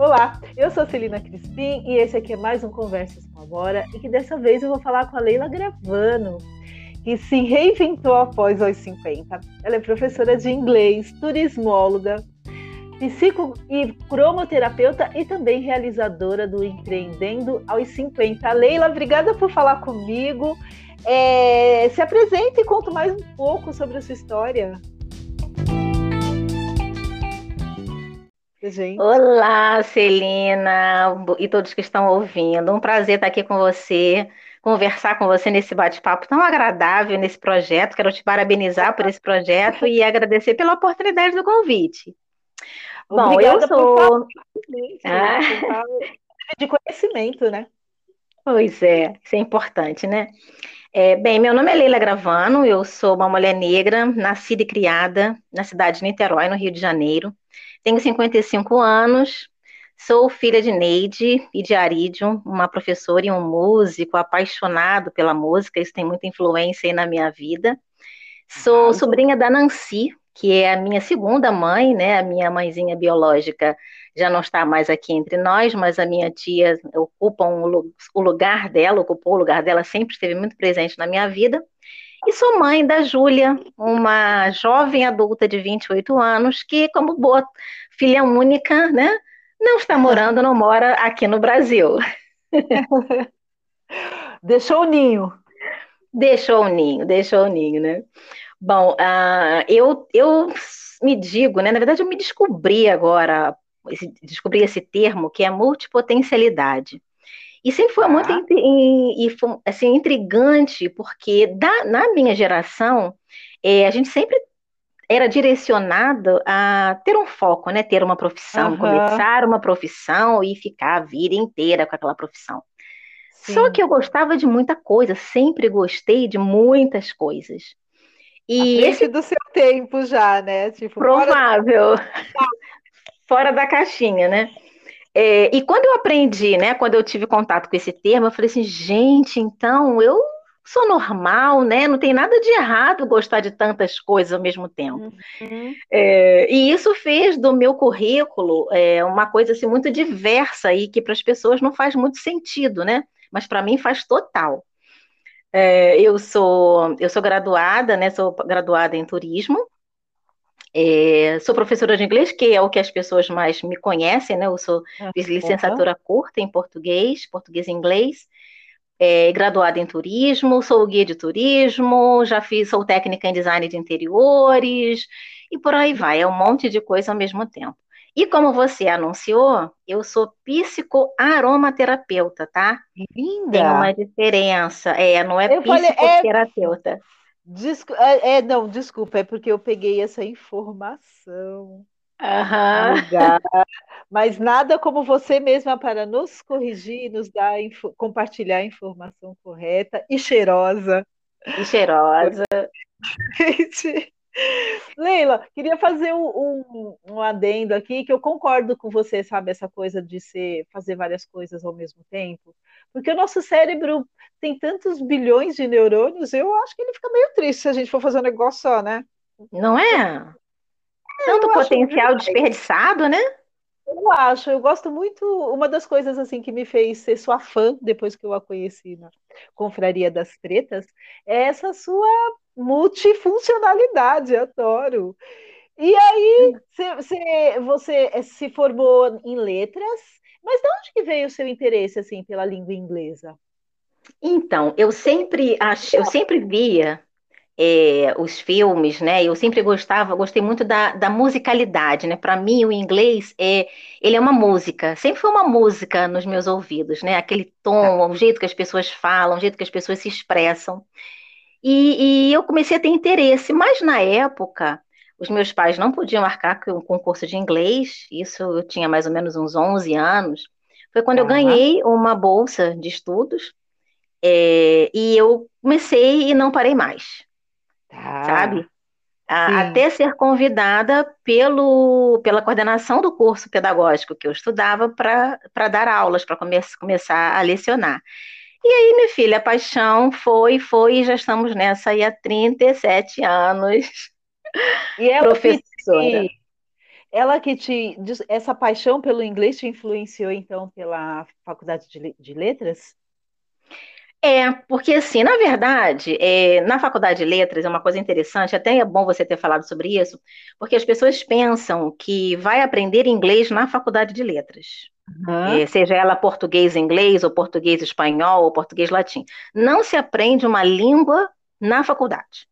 Olá, eu sou Celina Crispim e esse aqui é mais um Conversas com a Bora e que dessa vez eu vou falar com a Leila Gravano, que se reinventou após os 50. Ela é professora de inglês, turismóloga, psico e cromoterapeuta e também realizadora do Empreendendo aos 50. Leila, obrigada por falar comigo. É, se apresente e conta mais um pouco sobre a sua história. Gente. Olá, Celina, e todos que estão ouvindo. Um prazer estar aqui com você, conversar com você nesse bate-papo tão agradável nesse projeto. Quero te parabenizar por esse projeto e agradecer pela oportunidade do convite. Bom, eu sou. Ah. De conhecimento, né? Pois é, isso é importante, né? É, bem, meu nome é Leila Gravano, eu sou uma mulher negra, nascida e criada na cidade de Niterói, no Rio de Janeiro. Tenho 55 anos, sou filha de Neide e de Arídio, uma professora e um músico apaixonado pela música, isso tem muita influência aí na minha vida. Sou ah, sobrinha da Nancy, que é a minha segunda mãe, né? A minha mãezinha biológica já não está mais aqui entre nós, mas a minha tia ocupa um, o lugar dela, ocupou o lugar dela, sempre esteve muito presente na minha vida. E sou mãe da Júlia, uma jovem adulta de 28 anos, que, como boa filha única, né, não está morando, não mora aqui no Brasil. Deixou o ninho. Deixou o ninho, deixou o ninho, né? Bom, uh, eu, eu me digo, né? Na verdade, eu me descobri agora, descobri esse termo que é multipotencialidade. E sempre foi muito ah. assim, intrigante, porque da, na minha geração, é, a gente sempre era direcionado a ter um foco, né? Ter uma profissão, uhum. começar uma profissão e ficar a vida inteira com aquela profissão. Sim. Só que eu gostava de muita coisa, sempre gostei de muitas coisas. E esse do seu tempo já, né? Tipo, provável. Fora da... fora da caixinha, né? É, e quando eu aprendi, né, quando eu tive contato com esse termo, eu falei assim, gente, então eu sou normal, né? Não tem nada de errado gostar de tantas coisas ao mesmo tempo. Uhum. É, e isso fez do meu currículo é, uma coisa assim, muito diversa e que para as pessoas não faz muito sentido, né? Mas para mim faz total. É, eu sou eu sou graduada, né? Sou graduada em turismo é, sou professora de inglês, que é o que as pessoas mais me conhecem, né? Eu sou, fiz licenciatura curta em português, português e inglês, é, graduada em turismo, sou guia de turismo, já fiz, sou técnica em design de interiores, e por aí vai, é um monte de coisa ao mesmo tempo. E como você anunciou, eu sou psicoaromaterapeuta, tá? Linda! Tem uma diferença, é, não é eu psicoterapeuta. Falei, é... Desco é, é, não, desculpa, é porque eu peguei essa informação. Aham. Mas nada como você mesma para nos corrigir, nos dar, compartilhar a informação correta e cheirosa. E cheirosa. Leila, queria fazer um, um, um, adendo aqui, que eu concordo com você, sabe, essa coisa de ser, fazer várias coisas ao mesmo tempo, porque o nosso cérebro tem tantos bilhões de neurônios, eu acho que ele fica meio triste se a gente for fazer um negócio só, né? Não é? Tanto potencial desperdiçado, né? Eu acho, eu gosto muito. Uma das coisas assim que me fez ser sua fã depois que eu a conheci na Confraria das Pretas é essa sua multifuncionalidade, adoro. E aí, você, você se formou em letras, mas de onde que veio o seu interesse assim pela língua inglesa? Então, eu sempre ach... eu sempre via é, os filmes, né? Eu sempre gostava, gostei muito da, da musicalidade, né? Para mim, o inglês é, ele é uma música. Sempre foi uma música nos meus ouvidos, né? Aquele tom, o jeito que as pessoas falam, o jeito que as pessoas se expressam. E, e eu comecei a ter interesse, mas na época os meus pais não podiam marcar um concurso de inglês. Isso eu tinha mais ou menos uns 11 anos. Foi quando eu ganhei uma bolsa de estudos é, e eu comecei e não parei mais, tá. sabe? A, até ser convidada pelo, pela coordenação do curso pedagógico que eu estudava para dar aulas, para come, começar a lecionar. E aí, minha filha, a paixão foi, foi, e já estamos nessa aí há 37 anos. E é professora. ela que te. Essa paixão pelo inglês te influenciou, então, pela faculdade de, de letras? É, porque assim, na verdade, é, na faculdade de letras é uma coisa interessante, até é bom você ter falado sobre isso, porque as pessoas pensam que vai aprender inglês na faculdade de letras. Uhum. Seja ela português inglês, ou português espanhol, ou português latim. Não se aprende uma língua na faculdade.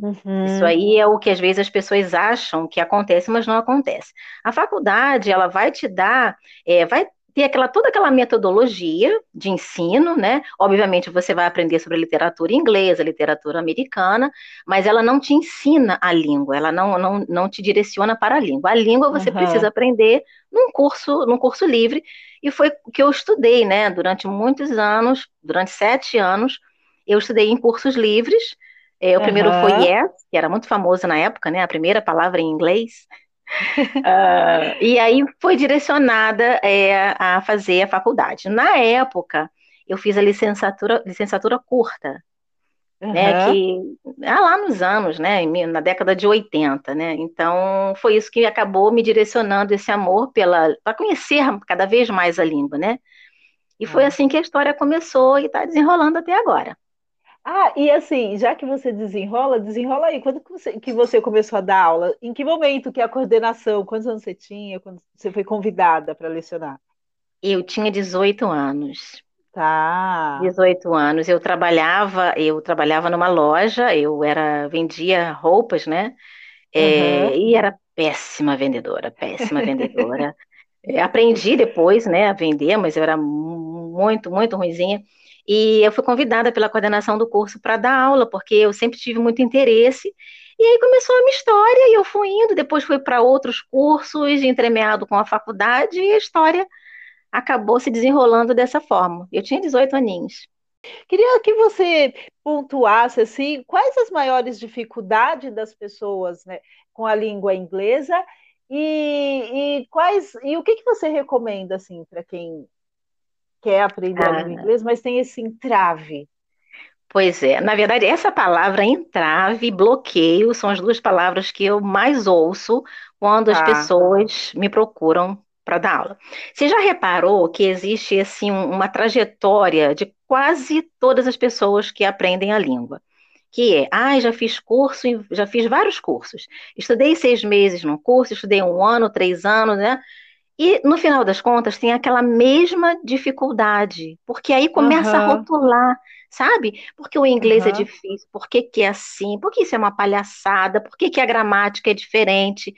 Uhum. Isso aí é o que às vezes as pessoas acham que acontece, mas não acontece. A faculdade, ela vai te dar, é, vai ter aquela, toda aquela metodologia de ensino, né? Obviamente você vai aprender sobre a literatura inglesa, literatura americana, mas ela não te ensina a língua, ela não, não, não te direciona para a língua. A língua você uhum. precisa aprender num curso, num curso livre, e foi o que eu estudei, né? Durante muitos anos, durante sete anos, eu estudei em cursos livres. É, o uhum. primeiro foi Yes, que era muito famoso na época, né? A primeira palavra em inglês uh, e aí foi direcionada é, a fazer a faculdade. Na época, eu fiz a licenciatura, licenciatura curta, uhum. né, que ah, lá nos anos, né, na década de 80, né, então foi isso que acabou me direcionando esse amor pela, para conhecer cada vez mais a língua, né, e foi assim que a história começou e está desenrolando até agora. Ah, e assim, já que você desenrola, desenrola aí. Quando que você, que você começou a dar aula? Em que momento que a coordenação? Quantos anos você tinha? Quando você foi convidada para lecionar? Eu tinha 18 anos. Tá. 18 anos. Eu trabalhava, eu trabalhava numa loja, eu era vendia roupas, né? É, uhum. E era péssima vendedora, péssima vendedora. É, aprendi depois, né, a vender, mas eu era muito, muito ruimzinha. E eu fui convidada pela coordenação do curso para dar aula, porque eu sempre tive muito interesse. E aí começou a minha história e eu fui indo, depois fui para outros cursos, entremeado com a faculdade, e a história acabou se desenrolando dessa forma. Eu tinha 18 aninhos. Queria que você pontuasse assim, quais as maiores dificuldades das pessoas né, com a língua inglesa e, e quais e o que, que você recomenda assim para quem quer aprender ah. a língua inglesa, mas tem esse entrave. Pois é, na verdade, essa palavra entrave e bloqueio são as duas palavras que eu mais ouço quando as ah. pessoas me procuram para dar aula. Você já reparou que existe assim uma trajetória de quase todas as pessoas que aprendem a língua? Que é, ah, já fiz curso, já fiz vários cursos. Estudei seis meses num curso, estudei um ano, três anos, né? E no final das contas tem aquela mesma dificuldade, porque aí começa uhum. a rotular, sabe? Porque o inglês uhum. é difícil, por que, que é assim, por que isso é uma palhaçada, por que, que a gramática é diferente.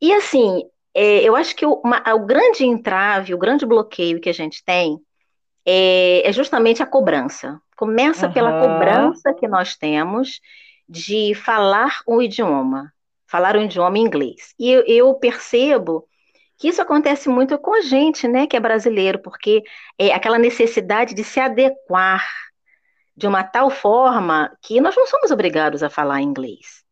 E assim, é, eu acho que o, uma, o grande entrave, o grande bloqueio que a gente tem é, é justamente a cobrança. Começa uhum. pela cobrança que nós temos de falar um idioma, falar um idioma inglês. E eu, eu percebo que isso acontece muito com a gente, né, que é brasileiro, porque é aquela necessidade de se adequar de uma tal forma que nós não somos obrigados a falar inglês.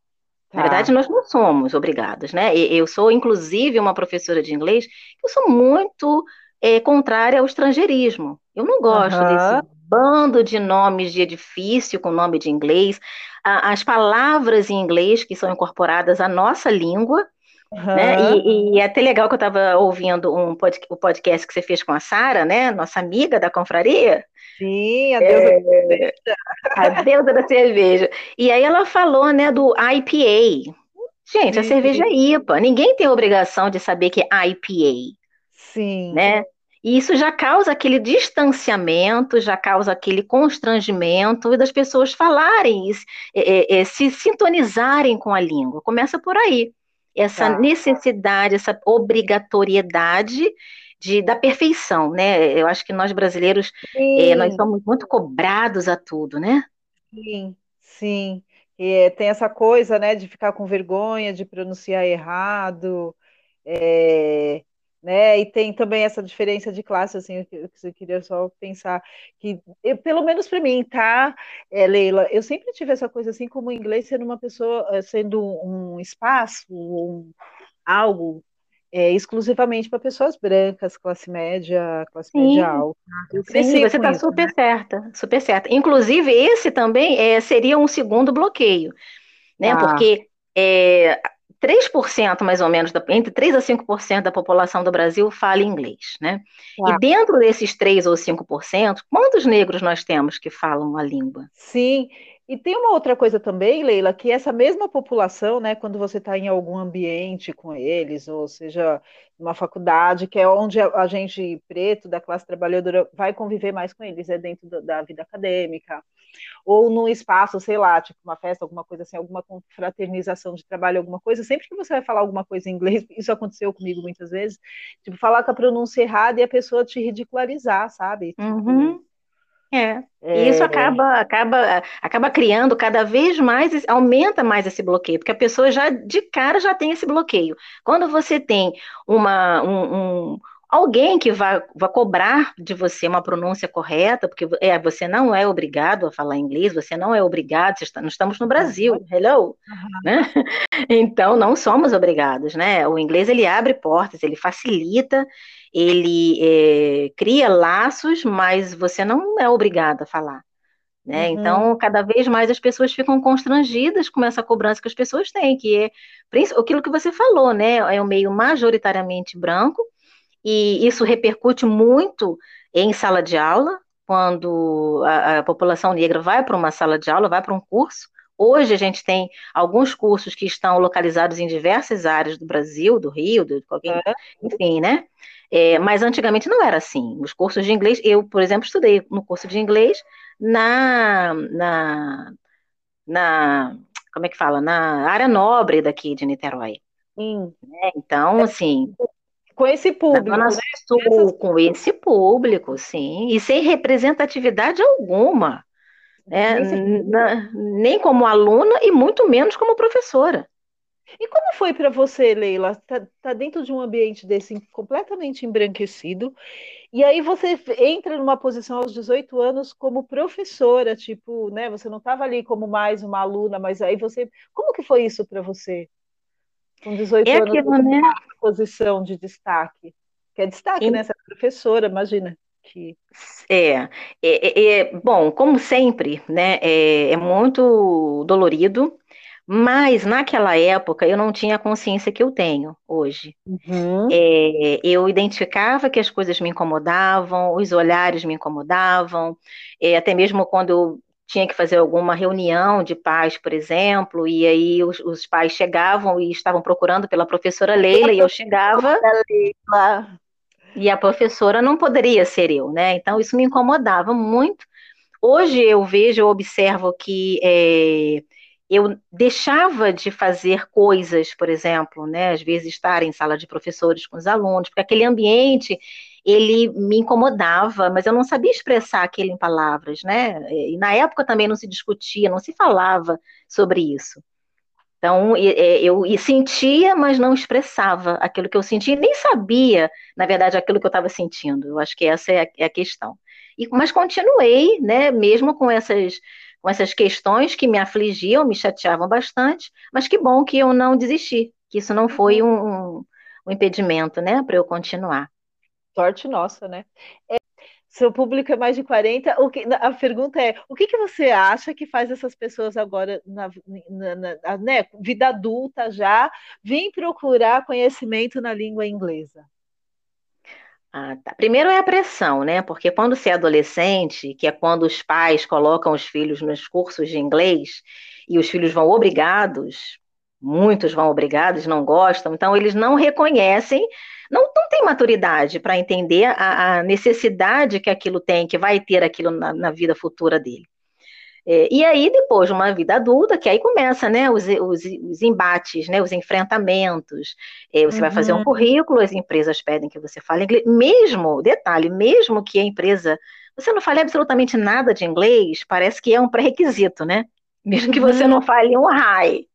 Tá. Na verdade, nós não somos obrigados, né? Eu sou, inclusive, uma professora de inglês, eu sou muito é, contrária ao estrangeirismo. Eu não gosto uhum. desse bando de nomes de edifício com nome de inglês, as palavras em inglês que são incorporadas à nossa língua, Uhum. Né? E, e, é até legal que eu estava ouvindo um pod, o podcast que você fez com a Sara, né? Nossa amiga da confraria. Sim, a deusa é, da cerveja. A deusa da cerveja. E aí ela falou, né, do IPA. Gente, sim, a cerveja é IPA. Ninguém tem obrigação de saber que é IPA. Sim. Né? E isso já causa aquele distanciamento, já causa aquele constrangimento das pessoas falarem, é, se sintonizarem com a língua. Começa por aí essa tá. necessidade, essa obrigatoriedade de, da perfeição, né? Eu acho que nós brasileiros, é, nós somos muito cobrados a tudo, né? Sim, sim. E tem essa coisa, né, de ficar com vergonha, de pronunciar errado, é, né? E tem também essa diferença de classe, assim, que eu queria só pensar que, eu, pelo menos para mim, tá, é, Leila, eu sempre tive essa coisa assim, como o inglês sendo uma pessoa, eh, sendo um espaço, um, algo é, exclusivamente para pessoas brancas, classe média, classe Sim. média alta. Eu Sim, você está super né? certa, super certa. Inclusive, esse também é, seria um segundo bloqueio, né? Ah. Porque é, 3% mais ou menos, entre 3 a 5% da população do Brasil fala inglês, né? E dentro desses 3 ou 5%, quantos negros nós temos que falam a língua? Sim, e tem uma outra coisa também, Leila, que essa mesma população, né, quando você está em algum ambiente com eles, ou seja, uma faculdade, que é onde a gente preto da classe trabalhadora vai conviver mais com eles, é dentro da vida acadêmica, ou num espaço, sei lá, tipo uma festa, alguma coisa assim, alguma confraternização de trabalho, alguma coisa, sempre que você vai falar alguma coisa em inglês, isso aconteceu comigo muitas vezes, tipo, falar com a pronúncia errada e a pessoa te ridicularizar, sabe? Tipo, uhum. É. E isso é. acaba, acaba, acaba criando cada vez mais, aumenta mais esse bloqueio, porque a pessoa já de cara já tem esse bloqueio. Quando você tem uma, um, um alguém que vai, vai cobrar de você uma pronúncia correta, porque é, você não é obrigado a falar inglês, você não é obrigado, está, nós estamos no Brasil, hello, uhum. né? Então não somos obrigados, né? O inglês ele abre portas, ele facilita ele é, cria laços, mas você não é obrigado a falar. Né? Uhum. Então, cada vez mais as pessoas ficam constrangidas com essa cobrança que as pessoas têm, que é aquilo que você falou, né? É um meio majoritariamente branco, e isso repercute muito em sala de aula, quando a, a população negra vai para uma sala de aula, vai para um curso. Hoje a gente tem alguns cursos que estão localizados em diversas áreas do Brasil, do Rio, do qualquer, é. enfim, né? É, mas antigamente não era assim. Os cursos de inglês, eu, por exemplo, estudei no curso de inglês na, na, na como é que fala? Na área nobre daqui de Niterói. Sim. É, então, assim. Com esse público. Né? Sul, Com esse público, sim. E sem representatividade alguma. É, nem como aluna e muito menos como professora. E como foi para você, Leila? Tá, tá, dentro de um ambiente desse completamente embranquecido, e aí você entra numa posição aos 18 anos como professora, tipo, né? Você não estava ali como mais uma aluna, mas aí você, como que foi isso para você? Com 18 é anos, aquilo, né? posição de destaque, que é destaque, né? Você é professora, imagina. Que... É, é, é, é, bom, como sempre, né? É, é muito dolorido, mas naquela época eu não tinha a consciência que eu tenho hoje. Uhum. É, eu identificava que as coisas me incomodavam, os olhares me incomodavam, é, até mesmo quando eu tinha que fazer alguma reunião de pais, por exemplo, e aí os, os pais chegavam e estavam procurando pela professora Leila, e eu chegava. E a professora não poderia ser eu, né? Então isso me incomodava muito. Hoje eu vejo, eu observo que é, eu deixava de fazer coisas, por exemplo, né, às vezes estar em sala de professores com os alunos, porque aquele ambiente ele me incomodava, mas eu não sabia expressar aquilo em palavras, né? E na época também não se discutia, não se falava sobre isso. Então, eu sentia, mas não expressava aquilo que eu sentia, nem sabia, na verdade, aquilo que eu estava sentindo. Eu acho que essa é a, é questão. E, mas continuei, né, mesmo com essas com essas questões que me afligiam, me chateavam bastante, mas que bom que eu não desisti, que isso não foi uhum. um, um, um impedimento, né, para eu continuar. Sorte nossa, né? É, seu público é mais de 40. O que, a pergunta é: o que, que você acha que faz essas pessoas agora, na, na, na né, vida adulta já, vir procurar conhecimento na língua inglesa? Ah, tá. Primeiro é a pressão, né? Porque quando você é adolescente, que é quando os pais colocam os filhos nos cursos de inglês e os filhos vão obrigados, muitos vão obrigados, não gostam, então eles não reconhecem, não, não maturidade para entender a, a, necessidade que aquilo tem, que vai ter aquilo na, na vida futura dele. É, e aí, depois de uma vida adulta, que aí começa, né, os, os, os embates, né, os enfrentamentos. É, você uhum. vai fazer um uhum. currículo, as empresas pedem que você fale inglês. Mesmo, detalhe, mesmo que a empresa, você não fale absolutamente nada de inglês, parece que é um pré-requisito, né? Mesmo que você não uhum. fale um hi.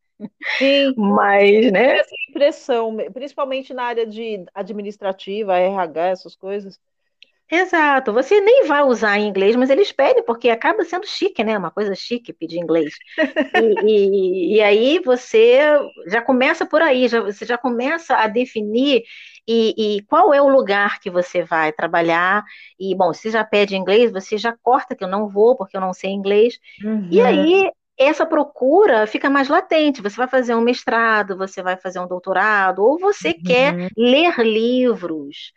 Sim, mas, né? Essa impressão, principalmente na área de administrativa, RH, essas coisas. Exato, você nem vai usar em inglês, mas eles pedem, porque acaba sendo chique, né? Uma coisa chique pedir inglês. E, e, e aí você já começa por aí, já, você já começa a definir e, e, qual é o lugar que você vai trabalhar. E, bom, se já pede inglês, você já corta que eu não vou, porque eu não sei inglês. Uhum. E aí essa procura fica mais latente. Você vai fazer um mestrado, você vai fazer um doutorado, ou você uhum. quer ler livros,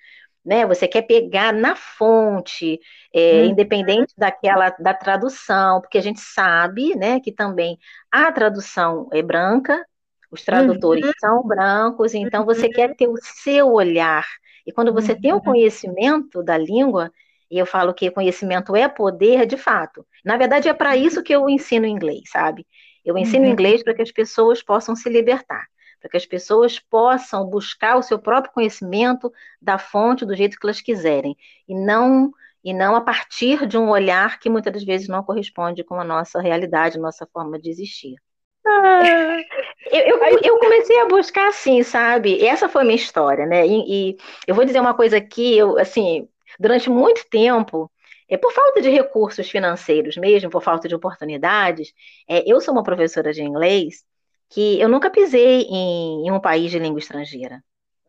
né? Você quer pegar na fonte, é, uhum. independente daquela da tradução, porque a gente sabe, né, que também a tradução é branca, os tradutores uhum. são brancos, então você quer uhum. ter o seu olhar. E quando você tem o uhum. conhecimento da língua, e eu falo que conhecimento é poder, de fato. Na verdade, é para isso que eu ensino inglês, sabe? Eu ensino uhum. inglês para que as pessoas possam se libertar, para que as pessoas possam buscar o seu próprio conhecimento da fonte do jeito que elas quiserem, e não e não a partir de um olhar que muitas das vezes não corresponde com a nossa realidade, nossa forma de existir. Ah, eu, eu, eu, comecei a buscar assim, sabe? Essa foi a minha história, né? E, e, eu vou dizer uma coisa aqui, eu, assim, durante muito tempo, é, por falta de recursos financeiros mesmo, por falta de oportunidades, é, eu sou uma professora de inglês que eu nunca pisei em, em um país de língua estrangeira.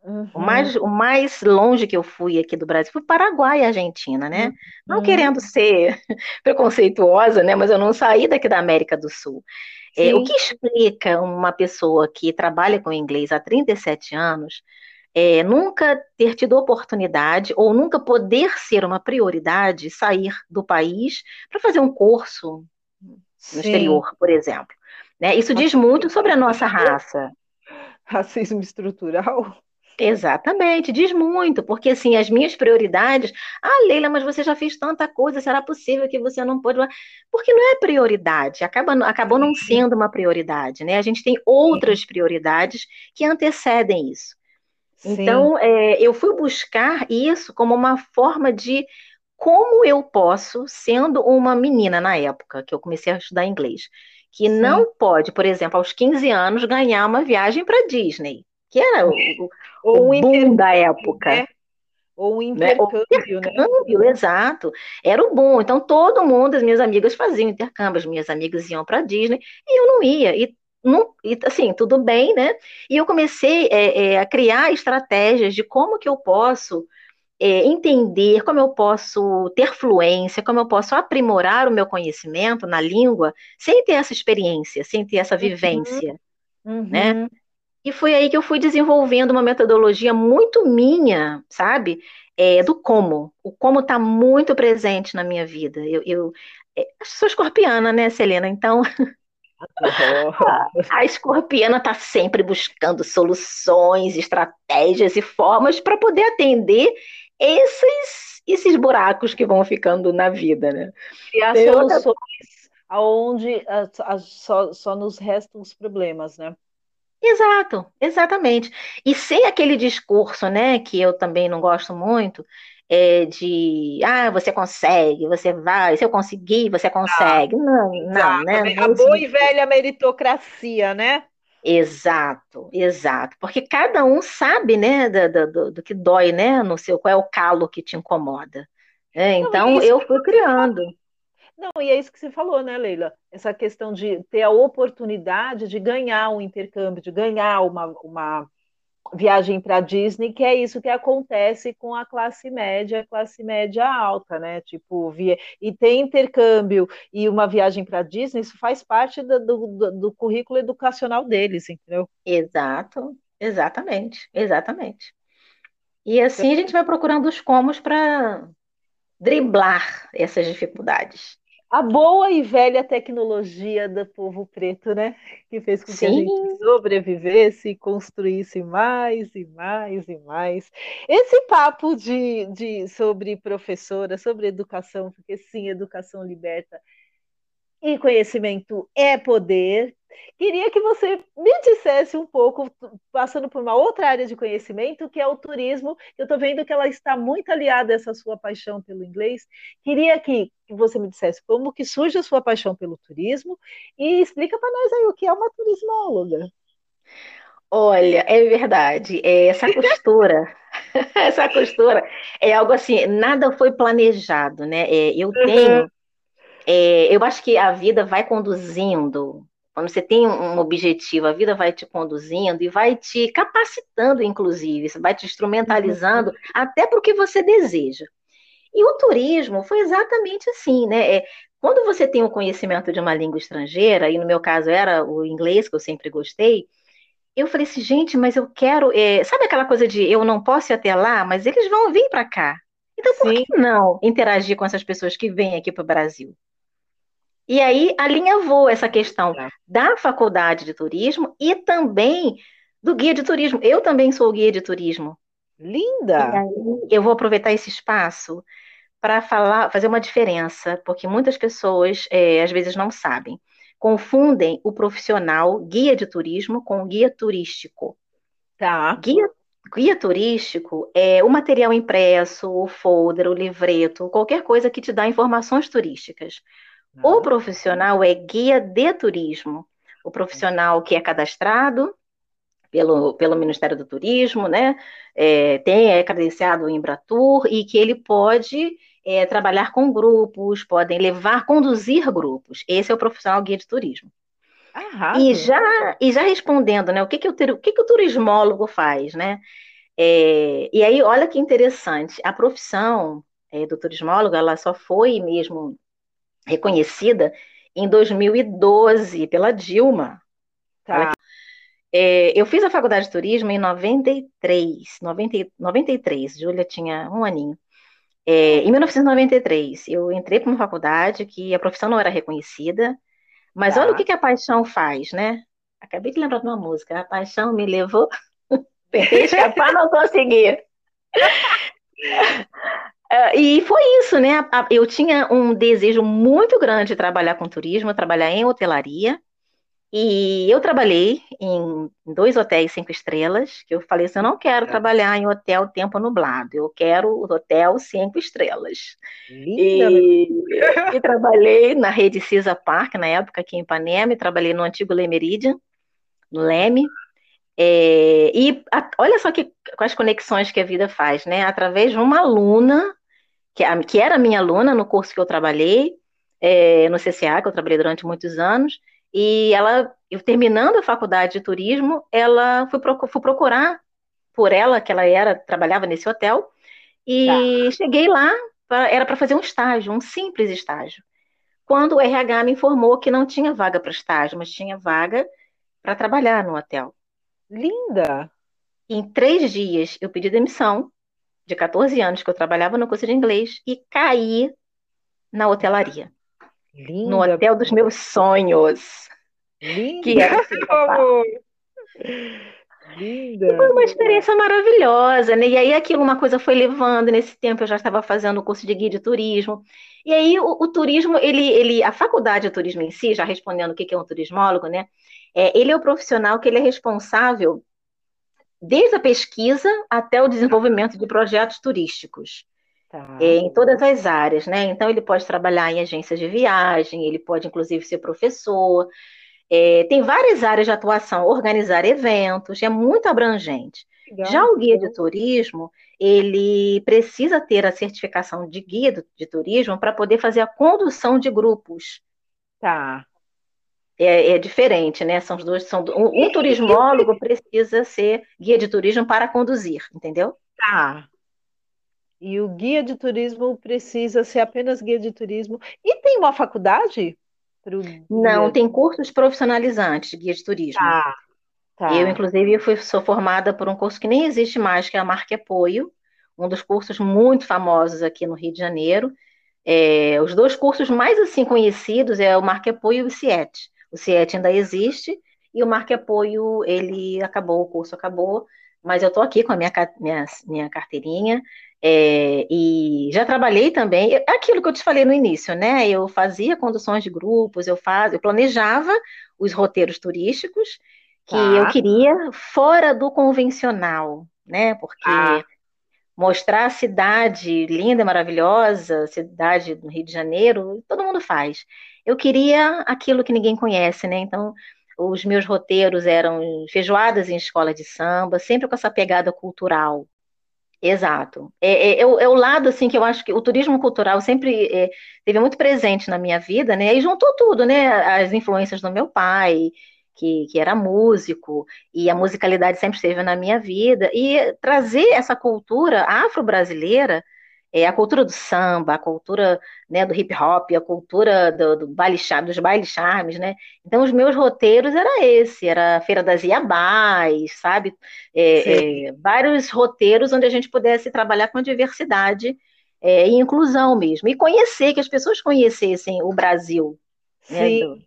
Uhum. O, mais, o mais longe que eu fui aqui do Brasil foi Paraguai e Argentina, né? Uhum. Não querendo ser preconceituosa, né? Mas eu não saí daqui da América do Sul. É, o que explica uma pessoa que trabalha com inglês há 37 anos é, nunca ter tido oportunidade ou nunca poder ser uma prioridade sair do país para fazer um curso no Sim. exterior, por exemplo. Né? Isso diz muito sobre a nossa raça. Racismo estrutural? Exatamente, diz muito, porque assim, as minhas prioridades, ah, Leila, mas você já fez tanta coisa, será possível que você não pode? Porque não é prioridade, acaba, acabou não sendo uma prioridade, né? A gente tem outras prioridades que antecedem isso. Então, é, eu fui buscar isso como uma forma de como eu posso, sendo uma menina na época que eu comecei a estudar inglês, que Sim. não pode, por exemplo, aos 15 anos, ganhar uma viagem para Disney, que era o, o, Ou o um boom da época. Né? Ou um intercâmbio, né? O intercâmbio, né? exato. Era o bom. Então, todo mundo, as minhas amigas faziam intercâmbio, as minhas amigas iam para Disney, e eu não ia. E não, assim, tudo bem, né? E eu comecei é, é, a criar estratégias de como que eu posso é, entender, como eu posso ter fluência, como eu posso aprimorar o meu conhecimento na língua sem ter essa experiência, sem ter essa uhum. vivência, uhum. né? E foi aí que eu fui desenvolvendo uma metodologia muito minha, sabe? É, do como. O como está muito presente na minha vida. Eu, eu é, sou escorpiana, né, Selena? Então, A escorpiana está sempre buscando soluções, estratégias e formas para poder atender esses, esses buracos que vão ficando na vida, né? E as soluções aonde só, só nos restam os problemas, né? Exato, exatamente. E sem aquele discurso, né, que eu também não gosto muito, é, de ah, você consegue, você vai, se eu conseguir, você consegue. não, não, né? A boa e velha meritocracia, né? Exato, exato. Porque cada um sabe, né, do, do, do, que dói, né, no seu, qual é o calo que te incomoda. É, então, eu fui criando. Não, e é isso que você falou, né, Leila? Essa questão de ter a oportunidade de ganhar um intercâmbio, de ganhar uma, uma viagem para Disney, que é isso que acontece com a classe média, a classe média alta, né? Tipo, via... e tem intercâmbio e uma viagem para Disney, isso faz parte do, do, do, currículo educacional deles, entendeu? Exato, exatamente, exatamente. E assim a gente vai procurando os comos para driblar essas dificuldades a boa e velha tecnologia do povo preto, né? Que fez com que Sim. a gente sobrevivesse e construísse mais e mais e mais. Esse papo de, de sobre professora, sobre educação, porque sim, educação liberta e conhecimento é poder. Queria que você me dissesse um pouco, passando por uma outra área de conhecimento, que é o turismo. Eu estou vendo que ela está muito aliada a essa sua paixão pelo inglês. Queria que, que você me dissesse como que surge a sua paixão pelo turismo e explica para nós aí o que é uma turismóloga. Olha, é verdade. É essa costura, essa costura é algo assim. Nada foi planejado, né? É, eu tenho é, eu acho que a vida vai conduzindo. Quando você tem um objetivo, a vida vai te conduzindo e vai te capacitando, inclusive, vai te instrumentalizando uhum. até para o que você deseja. E o turismo foi exatamente assim, né? É, Quando você tem o conhecimento de uma língua estrangeira, e no meu caso era o inglês, que eu sempre gostei, eu falei assim, gente, mas eu quero. É... Sabe aquela coisa de eu não posso ir até lá, mas eles vão vir para cá. Então, por Sim. que não interagir com essas pessoas que vêm aqui para o Brasil? E aí alinhavou essa questão é. da faculdade de turismo e também do guia de turismo. Eu também sou guia de turismo. Linda! eu vou aproveitar esse espaço para falar, fazer uma diferença, porque muitas pessoas é, às vezes não sabem. Confundem o profissional guia de turismo com guia turístico. Tá. Guia, guia turístico é o material impresso, o folder, o livreto, qualquer coisa que te dá informações turísticas. O profissional é guia de turismo. O profissional que é cadastrado pelo, pelo Ministério do Turismo, né? É, tem, é credenciado em Embratur e que ele pode é, trabalhar com grupos, podem levar, conduzir grupos. Esse é o profissional guia de turismo. E já, e já respondendo, né? O que, que, o, o, que, que o turismólogo faz, né? É, e aí, olha que interessante, a profissão é, do turismólogo, ela só foi mesmo reconhecida em 2012 pela Dilma. Tá. É, eu fiz a faculdade de turismo em 93, 90, 93, Júlia tinha um aninho. É, em 1993, eu entrei para uma faculdade que a profissão não era reconhecida, mas tá. olha o que, que a paixão faz, né? Acabei de lembrar de uma música, a paixão me levou, tentei escapar, não consegui. Uh, e foi isso, né? Eu tinha um desejo muito grande de trabalhar com turismo, trabalhar em hotelaria. E eu trabalhei em dois hotéis cinco estrelas, que eu falei assim, eu não quero é. trabalhar em hotel tempo nublado, eu quero hotel cinco estrelas. Linda, e, e trabalhei na rede Cisa Park, na época aqui em Ipanema, e trabalhei no antigo Le Meridian, no Leme, é, e a, olha só que, quais conexões que a vida faz, né? Através de uma aluna que, que era minha aluna no curso que eu trabalhei, é, no CCA, que eu trabalhei durante muitos anos, e ela, eu terminando a faculdade de turismo, ela fui, fui procurar por ela, que ela era, trabalhava nesse hotel, e tá. cheguei lá, pra, era para fazer um estágio, um simples estágio. Quando o RH me informou que não tinha vaga para estágio, mas tinha vaga para trabalhar no hotel. Linda! Em três dias eu pedi demissão de 14 anos que eu trabalhava no curso de inglês e caí na hotelaria. Linda. No hotel dos meus sonhos. Linda. Que era Linda. E foi uma experiência maravilhosa, né? E aí aquilo, uma coisa foi levando. Nesse tempo eu já estava fazendo o curso de guia de turismo. E aí o, o, turismo, ele, ele, a faculdade de turismo em si, já respondendo o que é um turismólogo, né? É, ele é o profissional que ele é responsável desde a pesquisa até o desenvolvimento de projetos turísticos. Tá. É, em todas as áreas, né? Então, ele pode trabalhar em agências de viagem, ele pode, inclusive, ser professor. É, tem várias áreas de atuação, organizar eventos, é muito abrangente. Legal. Já o guia de turismo, ele precisa ter a certificação de guia de turismo para poder fazer a condução de grupos. Tá é, é, diferente, né? São os dois, são um, um turismólogo precisa ser guia de turismo para conduzir, entendeu? Tá. E o guia de turismo precisa ser apenas guia de turismo. E tem uma faculdade? Não, tem cursos profissionalizantes de guia de turismo. Tá. tá. Eu, inclusive, fui, sou formada por um curso que nem existe mais, que é a Marca Apoio, um dos cursos muito famosos aqui no Rio de Janeiro. É, os dois cursos mais assim conhecidos é o Marca Apoio e o CIET. O CIET ainda existe e o Marque Apoio, ele acabou, o curso acabou, mas eu estou aqui com a minha, minha, minha carteirinha é, e já trabalhei também, aquilo que eu te falei no início, né? Eu fazia conduções de grupos, eu, faz, eu planejava os roteiros turísticos que tá. eu queria fora do convencional, né? Porque ah. Mostrar a cidade linda, maravilhosa, cidade do Rio de Janeiro, todo mundo faz eu queria aquilo que ninguém conhece, né? Então, os meus roteiros eram feijoadas em escola de samba, sempre com essa pegada cultural. Exato. É, é, é, o, é, o, lado, assim, que eu acho que o turismo cultural sempre é, teve muito presente na minha vida, né? E juntou tudo, né? As influências do meu pai, que, que era músico, e a musicalidade sempre esteve na minha vida. E trazer essa cultura afro-brasileira é, a cultura do samba, a cultura né, do hip hop, a cultura do, do baile dos bailes charmes, né? Então os meus roteiros era esse, era a Feira das Iabás, sabe? É, é, vários roteiros onde a gente pudesse trabalhar com a diversidade é, e inclusão mesmo, e conhecer, que as pessoas conhecessem o Brasil, né, do,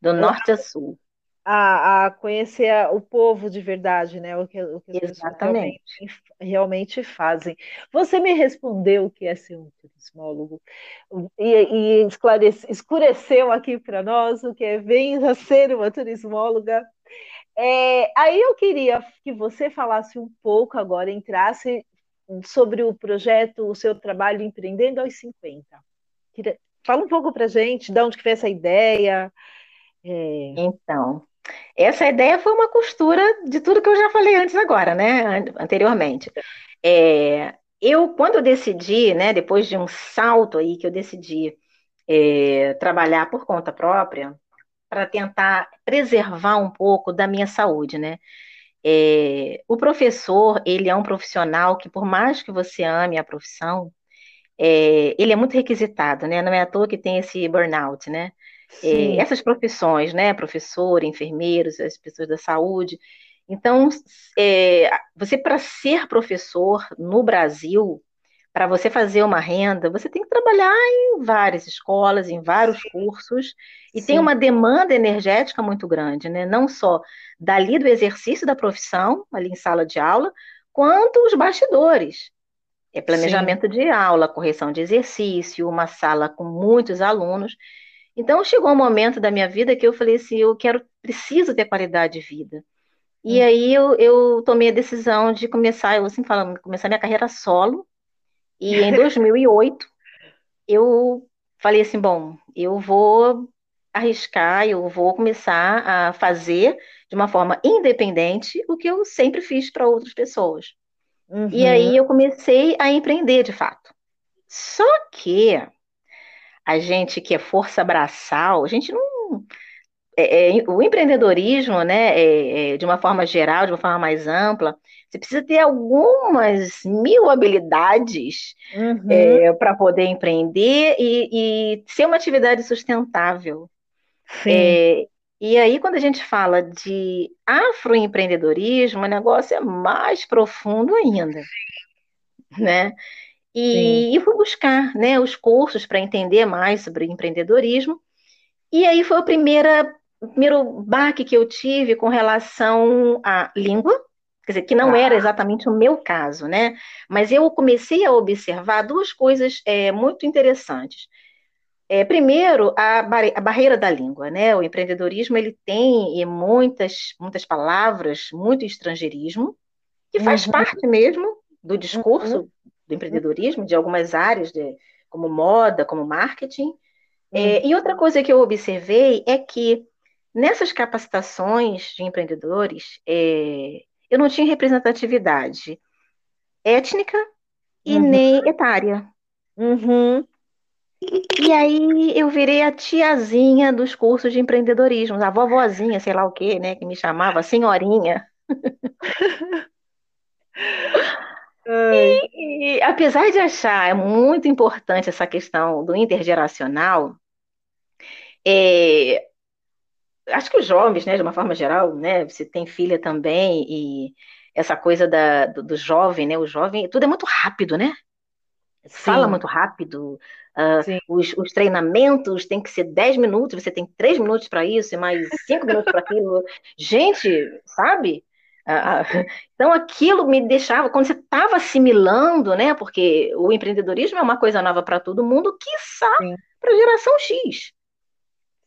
do norte a sul a, a conhecer o povo de verdade, né? O que, o que Exatamente. Realmente, realmente, fazem. Você me respondeu o que é ser um turismólogo e, e esclarece, escureceu aqui para nós o que é venha ser uma turismóloga. É, aí eu queria que você falasse um pouco agora, entrasse sobre o projeto, o seu trabalho Empreendendo aos 50. Fala um pouco para gente, de onde que foi essa ideia. É... Então, essa ideia foi uma costura de tudo que eu já falei antes agora, né? Anteriormente. É, eu, quando eu decidi, né, depois de um salto aí que eu decidi é, trabalhar por conta própria, para tentar preservar um pouco da minha saúde, né? É, o professor, ele é um profissional que, por mais que você ame a profissão, é, ele é muito requisitado, né? Não é à toa que tem esse burnout, né? É, essas profissões, né? Professor, enfermeiros, as pessoas da saúde. Então, é, você para ser professor no Brasil, para você fazer uma renda, você tem que trabalhar em várias escolas, em vários Sim. cursos, e Sim. tem uma demanda energética muito grande, né? Não só dali do exercício da profissão, ali em sala de aula, quanto os bastidores. É planejamento Sim. de aula, correção de exercício, uma sala com muitos alunos. Então chegou um momento da minha vida que eu falei assim, eu quero, preciso ter qualidade de vida. E hum. aí eu, eu, tomei a decisão de começar, eu assim falando, começar minha carreira solo. E em 2008 eu falei assim, bom, eu vou arriscar, eu vou começar a fazer de uma forma independente o que eu sempre fiz para outras pessoas. Uhum. E aí eu comecei a empreender de fato. Só que a gente que é força braçal, a gente não. É, é, o empreendedorismo, né, é, é, de uma forma geral, de uma forma mais ampla, você precisa ter algumas mil habilidades uhum. É, para poder empreender e, e, ser uma atividade sustentável. É, e aí, quando a gente fala de afroempreendedorismo, o negócio é mais profundo ainda, né? E, e fui buscar né, os cursos para entender mais sobre empreendedorismo. E aí foi a primeira, o primeiro baque que eu tive com relação à língua, quer dizer, que não ah. era exatamente o meu caso, né? Mas eu comecei a observar duas coisas é, muito interessantes. É, primeiro, a, bar a, barreira da língua, né? O empreendedorismo ele tem muitas, muitas palavras, muito estrangeirismo, que faz uhum. parte mesmo do discurso uhum do empreendedorismo, de algumas áreas, de, como moda, como marketing. É, uhum. e outra coisa que eu observei é que nessas capacitações de empreendedores, é, eu não tinha representatividade étnica e uhum. nem etária. Uhum. E aí eu virei a tiazinha dos cursos de empreendedorismo, a vovozinha, sei lá o quê, né, que me chamava senhorinha. E, e, apesar de achar muito importante essa questão do intergeracional, é, acho que os jovens, né, de uma forma geral, né, você tem filha também, e essa coisa da, do, do jovem, né, o jovem, tudo é muito rápido, né? Fala muito rápido, uh, os, os, treinamentos tem que ser 10 minutos, você tem 3 minutos para isso, e mais 5 minutos para aquilo. Gente, sabe? Então, aquilo me deixava, quando você estava assimilando, né? Porque o empreendedorismo é uma coisa nova para todo mundo, quiçá para a geração X.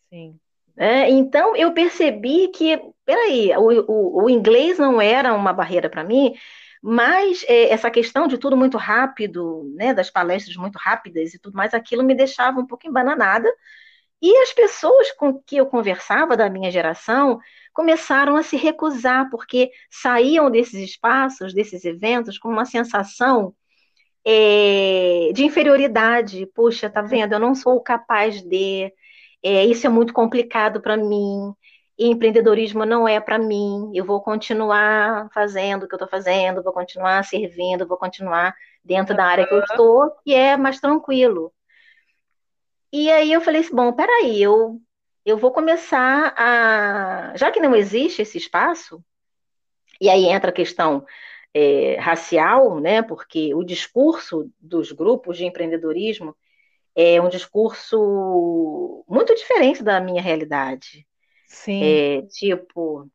Sim. É, então, eu percebi que, peraí, o, o, o inglês não era uma barreira para mim, mas é, essa questão de tudo muito rápido, né, das palestras muito rápidas e tudo mais, aquilo me deixava um pouco embananada. E as pessoas com que eu conversava da minha geração começaram a se recusar, porque saíam desses espaços, desses eventos, com uma sensação é, de inferioridade. Puxa, tá vendo? Eu não sou capaz de. É, isso é muito complicado para mim. empreendedorismo não é para mim, eu vou continuar fazendo o que eu estou fazendo, vou continuar servindo, vou continuar dentro da área que eu estou, que é mais tranquilo. E aí eu falei assim, bom, peraí, eu, eu vou começar a... Já que não existe esse espaço, e aí entra a questão é, racial, né, porque o discurso dos grupos de empreendedorismo é um discurso muito diferente da minha realidade. Sim. É, tipo,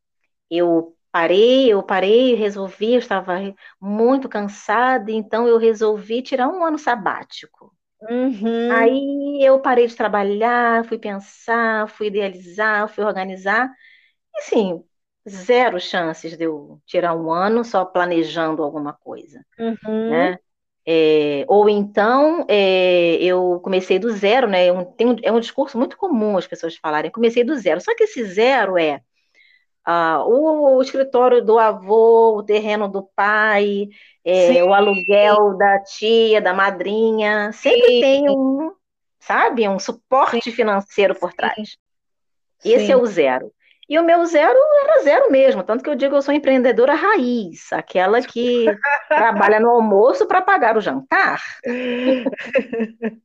eu parei, eu parei, resolvi, eu estava muito cansada, então eu resolvi tirar um ano sabático. Uhum. Aí eu parei de trabalhar, fui pensar, fui idealizar, fui organizar, e sim, zero chances de eu tirar um ano só planejando alguma coisa, uhum. né? É, ou então é, eu comecei do zero, né? É um, um, é um discurso muito comum as pessoas falarem, comecei do zero. Só que esse zero é ah, o, escritório do avô, o terreno do pai, é, o aluguel da tia, da madrinha. Sempre Sim. tem um, sabe, um suporte financeiro por trás. Sim. Esse é o zero. E o meu zero era zero mesmo, tanto que eu digo que eu sou empreendedora raiz, aquela que trabalha no almoço para pagar o jantar.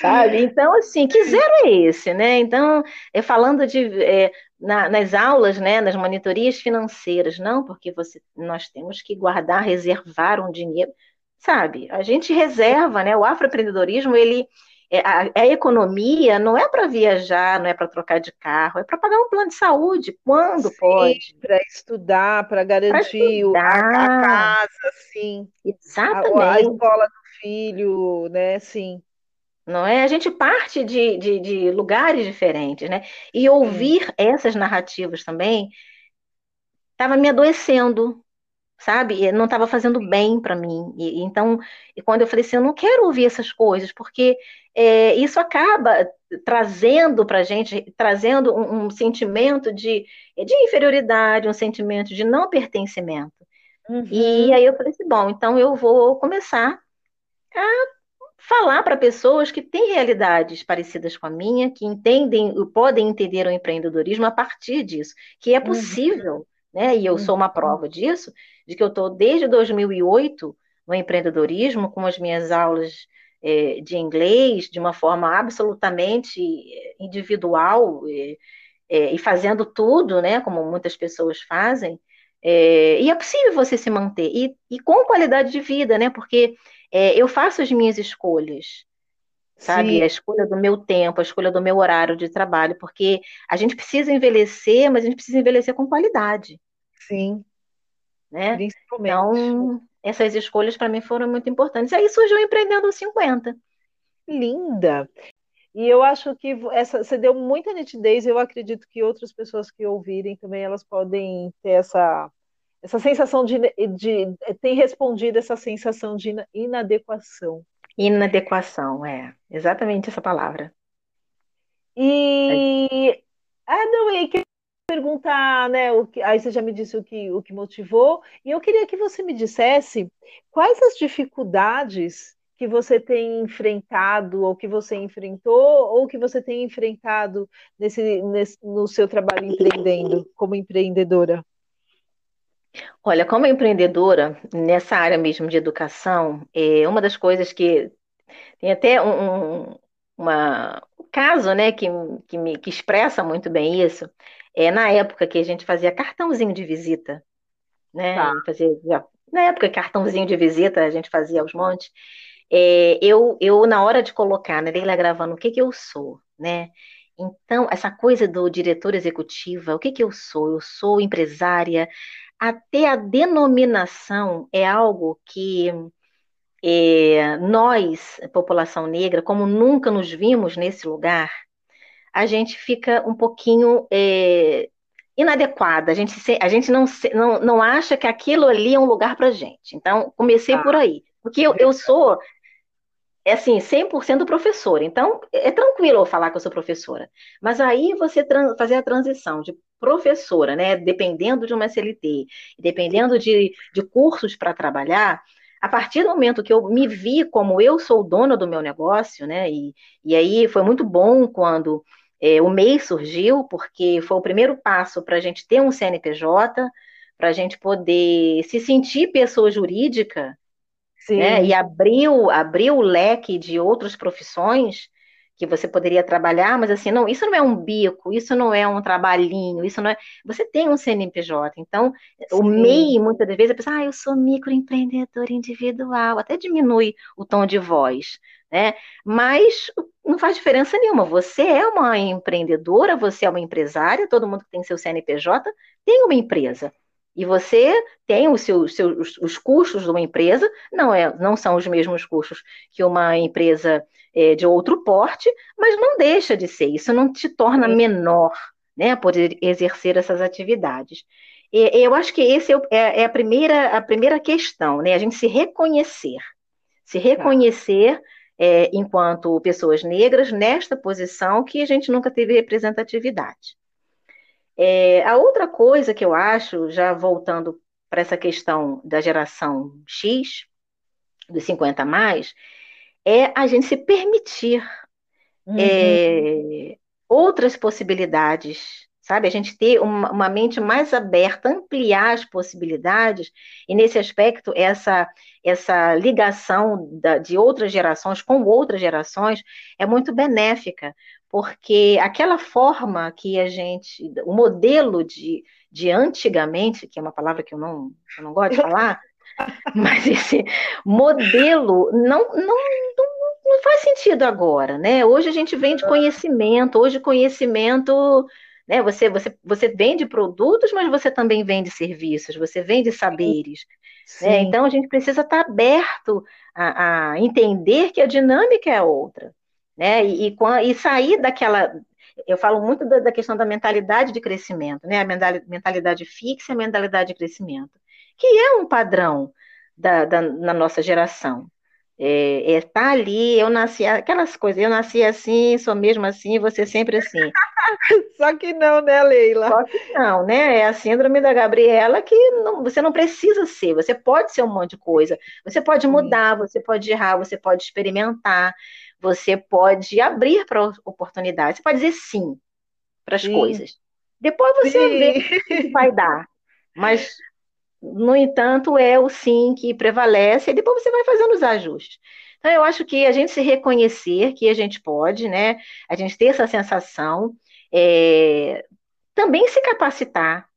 Sabe? Então, assim, que zero é esse, né? Então, é falando de é, na, nas aulas, né, nas monitorias financeiras, não, porque você, nós temos que guardar, reservar um dinheiro, sabe? A gente reserva, né? O afroempreendedorismo, ele é, a, a economia não é para viajar, não é para trocar de carro, é para pagar um plano de saúde, quando sim, pode. Para estudar, para garantir estudar. A, a, casa, sim. Exatamente. A, a, escola do filho, né? Sim. Não é? A gente parte de, de, de lugares diferentes, né? E ouvir sim. essas narrativas também estava me adoecendo, sabe? Não estava fazendo bem para mim. E, então, e quando eu falei assim, eu não quero ouvir essas coisas, porque é, isso acaba trazendo para a gente, trazendo um, um, sentimento de, de inferioridade, um sentimento de não pertencimento. Uhum. E aí eu falei assim, bom, então eu vou começar a falar para pessoas que têm realidades parecidas com a minha, que entendem, podem entender o empreendedorismo a partir disso, que é uhum. possível. Uhum né? E eu sou uma uhum. prova disso, de que eu estou desde 2008 no empreendedorismo, com as minhas aulas é, de inglês, de uma forma absolutamente é, individual é, é, e fazendo tudo, né? Como muitas pessoas fazem. É, e é possível você se manter e, e com qualidade de vida, né? Porque é, eu faço as minhas escolhas sabe? Sim. A escolha do meu tempo, a escolha do meu horário de trabalho, porque a gente precisa envelhecer, mas a gente precisa envelhecer com qualidade. Sim. Né? Principalmente. Então, essas escolhas para mim foram muito importantes. Aí surgiu o Empreendendo 50. Linda! E eu acho que essa, você deu muita nitidez, eu acredito que outras pessoas que ouvirem também elas podem ter essa, essa sensação de, de tem respondido essa sensação de inadequação. Inadequação, é, exatamente essa palavra. E Adaway, que perguntar, né? O que, aí você já me disse o que, o que motivou, e eu queria que você me dissesse quais as dificuldades que você tem enfrentado, ou que você enfrentou, ou que você tem enfrentado nesse, nesse, no seu trabalho empreendendo, como empreendedora? Olha, como empreendedora, nessa área mesmo de educação, é uma das coisas que tem até um, um uma, um caso né, que, que, me, que expressa muito bem isso, é, na época que a gente fazia cartãozinho de visita, né? Tá. Fazia, na época, cartãozinho de visita, a gente fazia aos montes. É, eu, eu, na hora de colocar, né, Leila gravando, o que que eu sou, né? Então, essa coisa do diretor executiva, o que que eu sou? Eu sou empresária. Até a denominação é algo que é, nós, população negra, como nunca nos vimos nesse lugar, a gente fica um pouquinho é, inadequada. A gente, a gente não, não, não acha que aquilo ali é um lugar para gente. Então, comecei ah, por aí. Porque eu, eu sou, é assim, 100% professora. Então, é tranquilo eu falar que eu sou professora. Mas aí você fazer a transição de professora, né, dependendo de uma CLT, dependendo de, de cursos para trabalhar, a partir do momento que eu me vi como eu sou dona do meu negócio, né, e, e aí foi muito bom quando É, o MEI surgiu porque foi o primeiro passo para a gente ter um CNPJ, para a gente poder se sentir pessoa jurídica, né? E abriu, abriu o leque de outras profissões que você poderia trabalhar, mas assim, não, isso não é um bico, isso não é um trabalhinho, isso não é. Você tem um CNPJ, então Sim. o MEI, muitas das vezes, a pessoa, ah, eu sou microempreendedor individual, até diminui o tom de voz, né? Mas não faz diferença nenhuma. Você é uma empreendedora, você é uma empresária, todo mundo que tem seu CNPJ tem uma empresa. E você tem os seus, seus os custos de uma empresa, não, é, não são os mesmos custos que uma empresa é, de outro porte, mas não deixa de ser. Isso não te torna menor, né, por exercer essas atividades. E, eu acho que esse é, é, é, a, primeira, a primeira questão, né, a gente se reconhecer. Se tá. reconhecer é, enquanto pessoas negras nesta posição que a gente nunca teve representatividade. É, a outra coisa que eu acho, já voltando para essa questão da geração X, dos 50 a mais, é a gente se permitir uhum. é, outras possibilidades, sabe? A gente ter uma, uma, mente mais aberta, ampliar as possibilidades, e nesse aspecto, essa, essa ligação da, de outras gerações com outras gerações é muito benéfica, porque aquela forma que a gente, o modelo de, de antigamente, que é uma palavra que eu não, eu não gosto de falar, mas esse modelo não, não, não, não faz sentido agora, né? Hoje a gente vende conhecimento, hoje conhecimento, né? Você, você, você vende produtos, mas você também vende serviços, você vende saberes. Né? Então a gente precisa estar aberto a, a entender que a dinâmica é outra né? E, e, e sair daquela. Eu falo muito da, da, questão da mentalidade de crescimento, né? A mentalidade fixa e a mentalidade de crescimento, que é um padrão da, da na nossa geração. É, é, tá ali, eu nasci, aquelas coisas, eu nasci assim, sou mesmo assim, você sempre assim. Só que não, né, Leila? Só que não, né? É a síndrome da Gabriela que não, você não precisa ser, você pode ser um monte de coisa, você pode mudar, você pode errar, você pode experimentar, você pode abrir para oportunidades, você pode dizer sim para as coisas. Depois você sim. vê o que vai dar. Mas, no entanto, é o sim que prevalece, e depois você vai fazendo os ajustes. Então, eu acho que a gente se reconhecer que a gente pode, né? A gente ter essa sensação, é, também se capacitar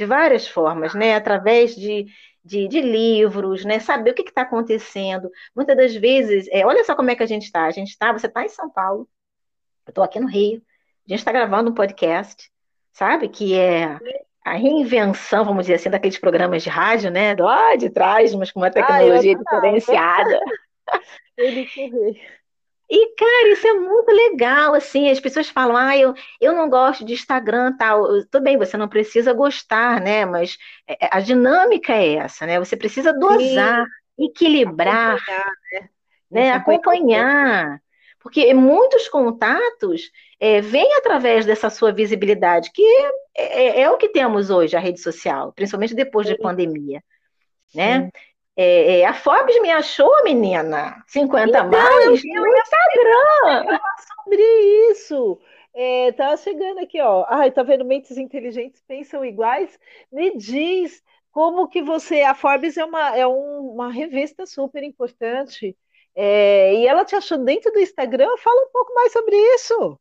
de várias formas, né? Através de de, de livros, né? Saber o que está acontecendo. Muitas das vezes, é, olha só como é que a gente está. A gente está, você está em São Paulo, eu estou aqui no Rio, a gente está gravando um podcast, sabe? Que é a reinvenção, vamos dizer assim, daqueles programas de rádio, né? Lá de trás, mas com uma tecnologia ah, diferenciada. Ele correu. E, cara, isso é muito legal, assim, as pessoas falam, ah, eu, eu não gosto de Instagram, tal. Tudo bem, você não precisa gostar, né? Mas é, é, a dinâmica é essa, né? Você precisa dosar, Sim. equilibrar, acompanhar, né? né? acompanhar. Porque muitos contatos é, vêm através dessa sua visibilidade, que é, é, é, o que temos hoje, a rede social, principalmente depois Sim. de pandemia, né? Sim. É, é, a Forbes me achou, menina. 50 então, mais no Instagram. sobre isso. É, tá chegando aqui, ó. Ai, tá vendo? Mentes inteligentes pensam iguais. Me diz como que você. A Forbes é uma, é um, uma revista super importante. É, e ela te achou dentro do Instagram? Fala um pouco mais sobre isso.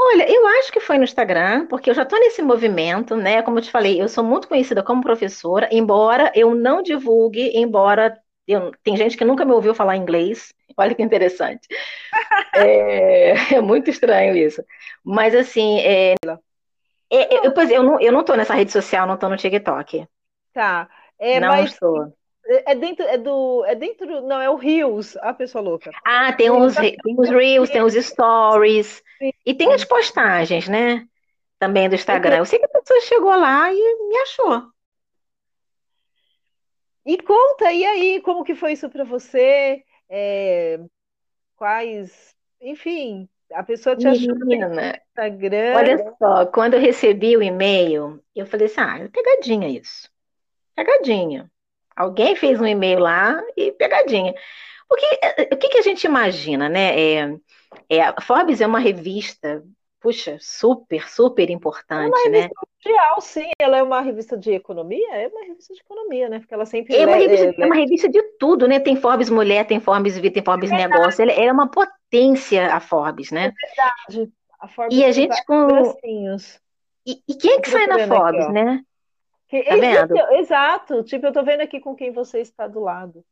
Olha, eu acho que foi no Instagram, porque eu já estou nesse movimento, né? Como eu te falei, eu sou muito conhecida como professora, embora eu não divulgue, embora eu, tem gente que nunca me ouviu falar inglês. Olha que interessante. é, é, muito estranho isso. Mas assim, é, é, eu, pois, eu, não, tô nessa rede social, não estou no TikTok. Tá. É, não mas, estou. É dentro, é do, é dentro, não, é o Reels, a pessoa louca. Ah, tem os, tem os Reels, tem os Stories, Sim. e tem as postagens, né? Também do Instagram. Eu sei que a pessoa chegou lá e me achou. E conta, e aí, como que foi isso para você? É, quais, enfim, a pessoa te achou Menina, no Instagram. Olha só, quando eu recebi o e-mail, eu falei assim, ah, é pegadinha isso. Pegadinha. Alguém fez um e-mail lá e pegadinha. Porque eh, o que, que a gente imagina, né? É, é, a Forbes é uma revista puxa, super, super importante, é uma né? Mundial, sim, ela é uma revista de economia, é uma revista de economia, né? Porque ela sempre é uma, revista, é uma revista de tudo, né? Tem Forbes Mulher, tem Forbes Vida, tem Forbes é Negócio, ela é uma potência a Forbes, né? É verdade. A Forbes e a gente com e, e, quem é que sai na Forbes, aqui, né? Que, tá vendo? Exato, tipo, eu tô vendo aqui com quem você está do lado.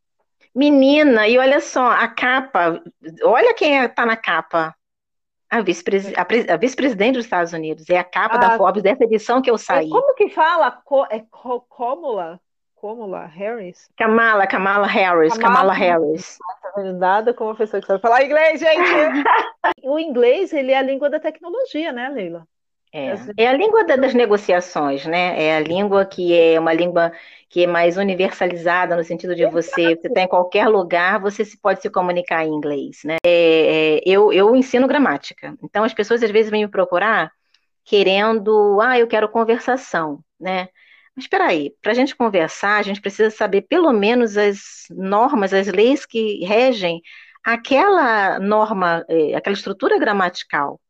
Menina, e olha só, a capa, olha quem está na capa. A vice-presidente vice dos Estados Unidos. É a capa ah, da Forbes dessa edição que eu saí. Como que fala? Co, é co, Kamala? Kamala Harris? Kamala, Kamala Harris, Kamala, Kamala Harris. Tá nada como uma pessoa que sabe falar inglês, gente! o inglês, ele é a língua da tecnologia, né, Leila? É, é a língua das negociações, né? É a língua que é uma língua que é mais universalizada no sentido de você, você está em qualquer lugar, você se pode se comunicar em inglês, né? É, é, eu, eu ensino gramática, então as pessoas às vezes vêm me procurar querendo, ah, eu quero conversação, né? Mas espera aí, para a gente conversar, a gente precisa saber pelo menos as normas, as leis que regem aquela norma, é, aquela estrutura gramatical.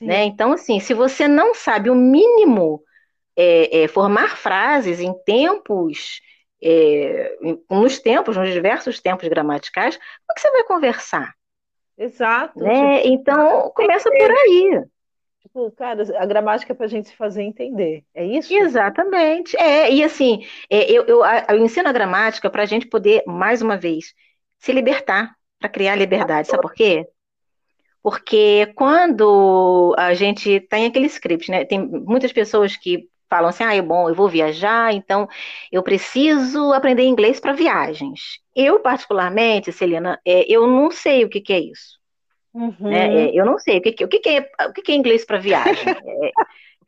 Né? Então, assim, se você não sabe o mínimo é, é, formar frases em tempos, é, nos tempos, nos diversos tempos gramaticais, como é que você vai conversar? Exato. Né? Tipo, então, começa por aí. Tipo, cara, a gramática é para a gente se fazer entender. É isso? Exatamente. É, e assim, é, eu, eu, eu ensino a gramática para a gente poder, mais uma vez, se libertar, para criar liberdade. Sabe por quê? Porque quando a gente tem aquele script, né? Tem muitas pessoas que falam assim: ah, é bom, eu vou viajar, então eu preciso aprender inglês para viagens. Eu, particularmente, Celina, é, eu não sei o que, que é isso. Uhum. Né? É, eu não sei o que, que, o que, que, é, o que, que é inglês para viagem.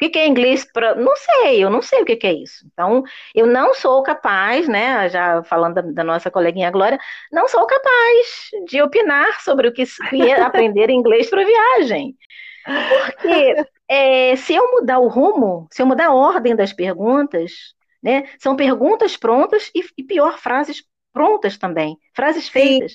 Que, que é inglês para. Não sei, eu não sei o que, que, é isso. Então, eu não sou capaz, né? Já falando da, da nossa coleguinha Glória, não sou capaz de opinar sobre o que é aprender inglês para viagem. Porque é, se eu mudar o rumo, se eu mudar a ordem das perguntas, né? São perguntas prontas e, e pior, frases prontas também, frases feitas.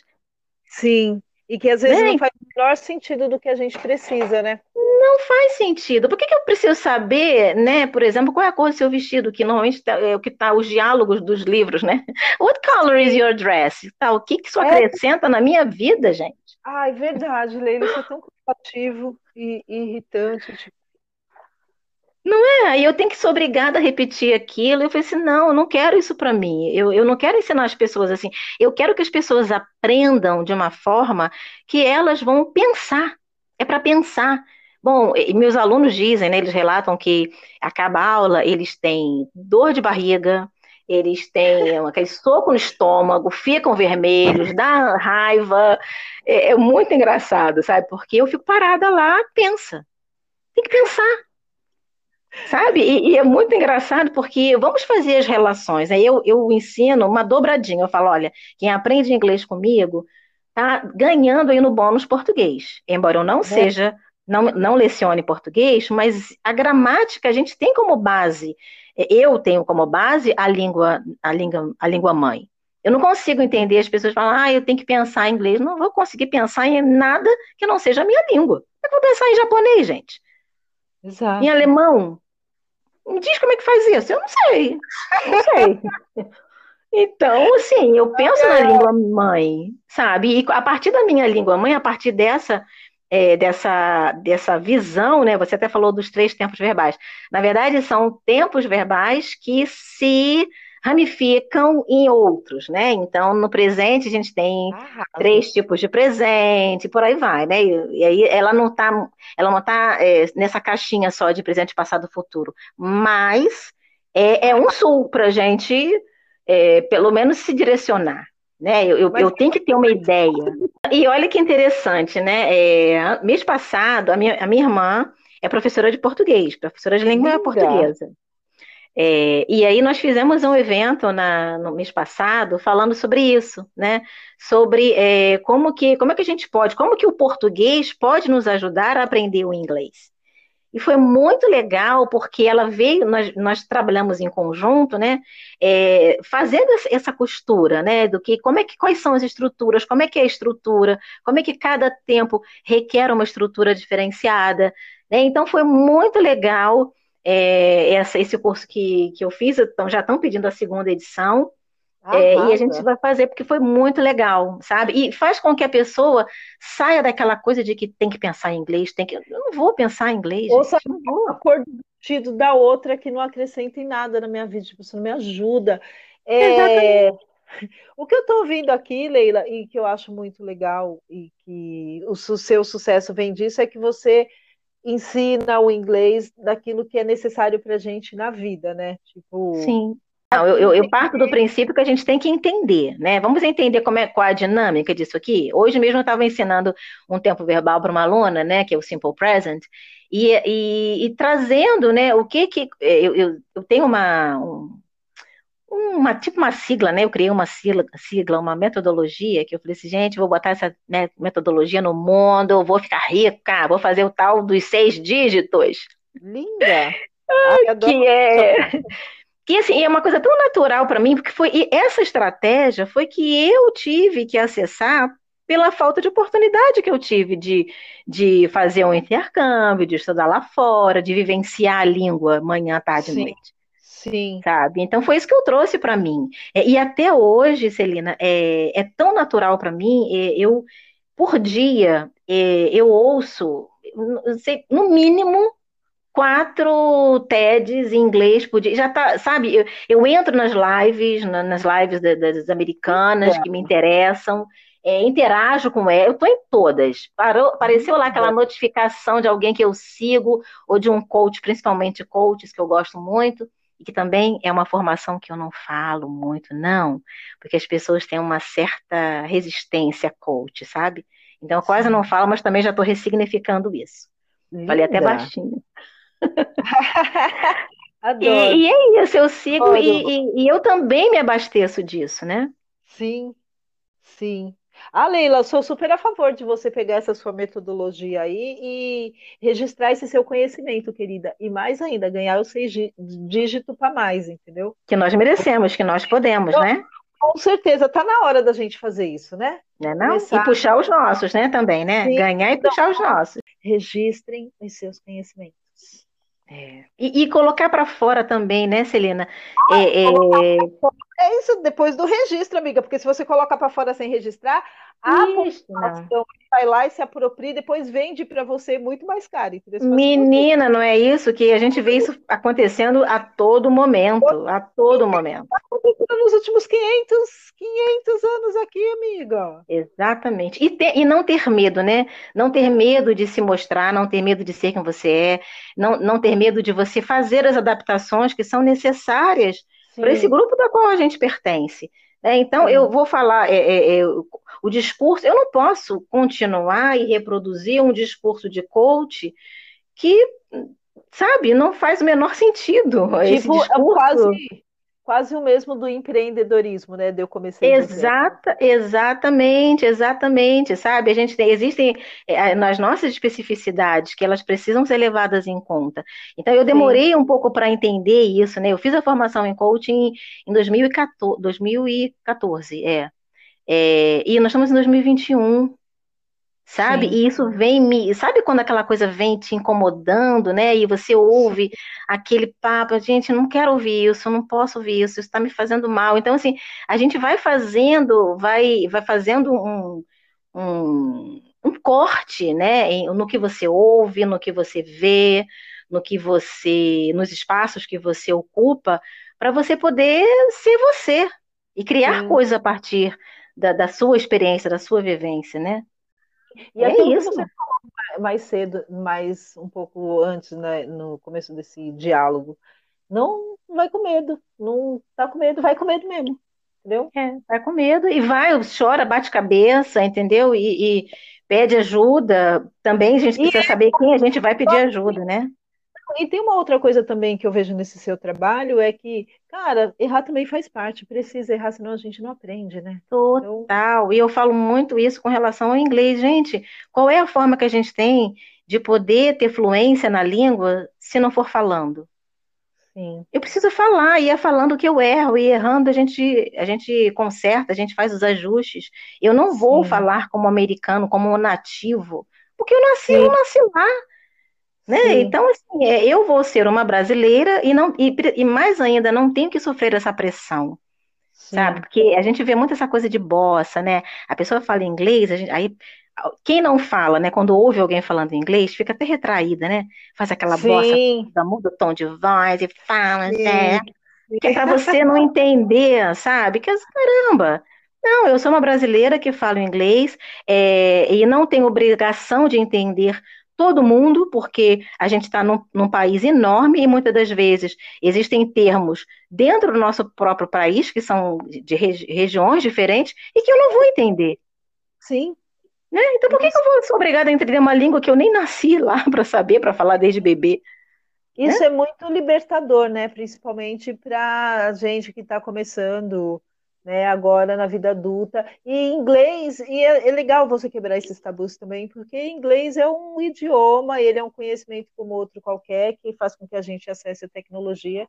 Sim. E que às vezes né? não faz o menor sentido do que a gente precisa, né? Não faz sentido. Por que, que eu preciso saber, né? Por exemplo, qual é a cor do seu vestido, que normalmente tá, é o que está os diálogos dos livros, né? What color is your dress? Tá, o que, que isso é. acrescenta na minha vida, gente? Ai, verdade, Leila, isso é tão cansativo e, e irritante. Tipo, não é? Aí eu tenho que ser obrigada a repetir aquilo. Eu falei assim: não, eu não quero isso para mim. Eu, eu não quero ensinar as pessoas assim. Eu quero que as pessoas aprendam de uma forma que elas vão pensar. É para pensar. Bom, meus alunos dizem, né, eles relatam que acaba a aula, eles têm dor de barriga, eles têm aquele soco no estômago, ficam vermelhos, dá raiva. É, é muito engraçado, sabe? Porque eu fico parada lá, pensa. Tem que pensar. Sabe? E, e, é muito engraçado porque vamos fazer as relações. Aí eu, eu ensino uma dobradinha. Eu falo: olha, quem aprende inglês comigo tá ganhando aí no bônus português. Embora eu não é. seja, não, não lecione português, mas a gramática a gente tem como base. Eu tenho como base a língua, a língua, a língua mãe. Eu não consigo entender as pessoas falam, ah, eu tenho que pensar em inglês. Não vou conseguir pensar em nada que não seja a minha língua. Eu vou pensar em japonês, gente. Exato. Em alemão, me diz como é que faz isso. Eu não sei. Não sei. Então, assim, eu penso na língua mãe, sabe? E a partir da minha língua mãe, a partir dessa, é, dessa, dessa visão, né? Você até falou dos três tempos verbais. Na verdade, são tempos verbais que se ramificam em outros, né? Então, no presente a gente tem ah, três tipos de presente, por aí vai, né? E, e aí ela não está, ela não tá é, nessa caixinha só de presente, passado, futuro, mas é, é um sul para a gente, é, pelo menos se direcionar, né? Eu, eu, eu, tenho que ter uma ideia. E olha que interessante, né? É, mês passado a minha, a minha irmã é professora de português, professora de língua portuguesa. É, e aí nós fizemos um evento na, no mês passado falando sobre isso, né? Sobre é, como que como é que a gente pode, como que o português pode nos ajudar a aprender o inglês. E foi muito legal porque ela veio, nós, nós trabalhamos em conjunto, né? É, fazendo essa costura, né? Do que como é que quais são as estruturas, como é que é a estrutura, como é que cada tempo requer uma estrutura diferenciada. Né? Então foi muito legal é, essa, esse curso que, que eu fiz, então, já estão pedindo a segunda edição. É, e a gente vai fazer porque foi muito legal, sabe? E faz com que a pessoa saia daquela coisa de que tem que pensar em inglês, tem que. Eu não vou pensar em inglês. Ou sabe um acordo da outra que não acrescenta em nada na minha vida, tipo, isso não me ajuda. É, o que eu estou ouvindo aqui, Leila, e que eu acho muito legal, e que o seu sucesso vem disso, é que você ensina o inglês daquilo que é necessário para a gente na vida, né? Tipo, Sim. Não, eu, eu, parto do princípio que a gente tem que entender, né? Vamos entender como é, qual é a dinâmica disso aqui. Hoje mesmo eu estava ensinando um tempo verbal para uma aluna, né? Que é o Simple Present, e, e, e trazendo, né? O que que eu, eu, eu tenho uma um, uma tipo uma sigla, né? Eu criei uma sigla, sigla, uma metodologia que eu falei assim, gente, vou botar essa né, metodologia no mundo, vou ficar rica, vou fazer o tal dos seis dígitos. Linda. Ai, que é que assim, é uma coisa tão natural para mim, porque foi e essa estratégia foi que eu tive que acessar pela falta de oportunidade que eu tive de, de fazer um intercâmbio, de estudar lá fora, de vivenciar a língua manhã, tarde e noite. Sim. Sabe? Então foi isso que eu trouxe para mim. É, e até hoje, Celina, é, é tão natural para mim, é, eu, por dia, é, eu ouço, sei, no mínimo, quatro TEDs em inglês por dia. Já tá, sabe, eu, eu entro nas lives, na, nas lives da, das americanas é. que me interessam, é, interajo com ela, eu estou em todas. Parou, apareceu lá aquela notificação de alguém que eu sigo, ou de um coach, principalmente coaches, que eu gosto muito, e que também é uma formação que eu não falo muito, não, porque as pessoas têm uma certa resistência a coach, sabe? Então, eu quase não falo, mas também já estou ressignificando isso. Linda. Falei até baixinho. e, e, é isso, eu sigo e, e, e, eu também me abasteço disso, né? Sim, sim. Ah, Leila, sou super a favor de você pegar essa sua metodologia aí e registrar esse seu conhecimento, querida. E mais ainda, ganhar o seis dígito para mais, entendeu? Que nós merecemos, que nós podemos, então, né? Com certeza, tá na hora da gente fazer isso, né? Não, é não? E puxar os nossos, né, também, né? Sim. Ganhar e puxar os nossos. Registrem os seus conhecimentos. É. E, e, colocar para fora também, né, Celina? Ah, é, é... é, isso depois do registro, amiga, porque se você colocar para fora sem registrar, a população vai lá e se apropria e depois vende para você muito mais caro. Menina, não é isso que a gente vê isso acontecendo a todo momento, a todo momento. Nos últimos 500, 500 anos aqui, amiga. Exatamente. E, ter, e não ter medo, né? Não ter medo de se mostrar, não ter medo de ser quem você é, não, não ter medo de você fazer as adaptações que são necessárias para esse grupo da qual a gente pertence. É, então, eu vou falar, é, é, é, o discurso, eu não posso continuar e reproduzir um discurso de coach que, sabe, não faz o menor sentido. Tipo, esse discurso. É quase, quase o mesmo do empreendedorismo, né? De eu comecei Exata, exatamente, exatamente, sabe? A gente tem, existem é, nas nossas especificidades que elas precisam ser levadas em conta. Então eu demorei Sim. um pouco para entender isso, né? Eu fiz a formação em coaching em 2014, 2014 é. é. E nós estamos em 2021, sabe? Sim. E isso vem me, sabe quando aquela coisa vem te incomodando, né? E você ouve aquele papo, gente, não quero ouvir isso, não posso ouvir isso, isso está me fazendo mal. Então, assim, a gente vai fazendo, vai, vai fazendo um, um, um corte, né? No que você ouve, no que você vê, no que você, nos espaços que você ocupa, para você poder ser você e criar Sim. coisa a partir da, da sua experiência, da sua vivência, né? E é isso. você falou mais cedo, mais um pouco antes, né, no começo desse diálogo, não vai com medo, não tá com medo, vai com medo mesmo, entendeu? É, vai com medo e vai, chora, bate cabeça, entendeu? E, e pede ajuda. Também a gente precisa e saber quem a gente vai pedir ajuda, né? E tem uma outra coisa também que eu vejo nesse seu trabalho, é que, cara, errar também faz parte, precisa errar, senão a gente não aprende, né? Total. Então... E eu falo muito isso com relação ao inglês. Gente, qual é a forma que a gente tem de poder ter fluência na língua se não for falando? Sim. Eu preciso falar, e é falando que eu erro, e errando a gente, a gente conserta, a gente faz os ajustes. Eu não vou Sim. falar como americano, como nativo, porque eu nasci, Sim. eu nasci lá. Né? Então, assim, é, eu vou ser uma brasileira e, não, e, e mais ainda, não tenho que sofrer essa pressão. Sim. Sabe? Porque a gente vê muito essa coisa de bossa, né? A pessoa fala inglês, gente, aí quem não fala, né? Quando ouve alguém falando inglês, fica até retraída, né? Faz aquela Sim. bossa, muda o tom de voz e fala, Sim. né? Que é para você não entender, sabe? Que caramba, não, eu sou uma brasileira que falo inglês é, e não tenho obrigação de entender todo mundo, porque a gente está num, num, país enorme e muitas das vezes existem termos dentro do nosso próprio país que são de regi regiões diferentes e que eu não vou entender. Sim. Né? Então por que, que eu vou ser obrigada a entender uma língua que eu nem nasci lá para saber, para falar desde bebê? Isso né? é muito libertador, né? Principalmente para a gente que está começando né, agora na vida adulta. E inglês, e é, é, legal você quebrar esses tabus também, porque inglês é um idioma, ele é um conhecimento como outro qualquer, que faz com que a gente acesse a tecnologia.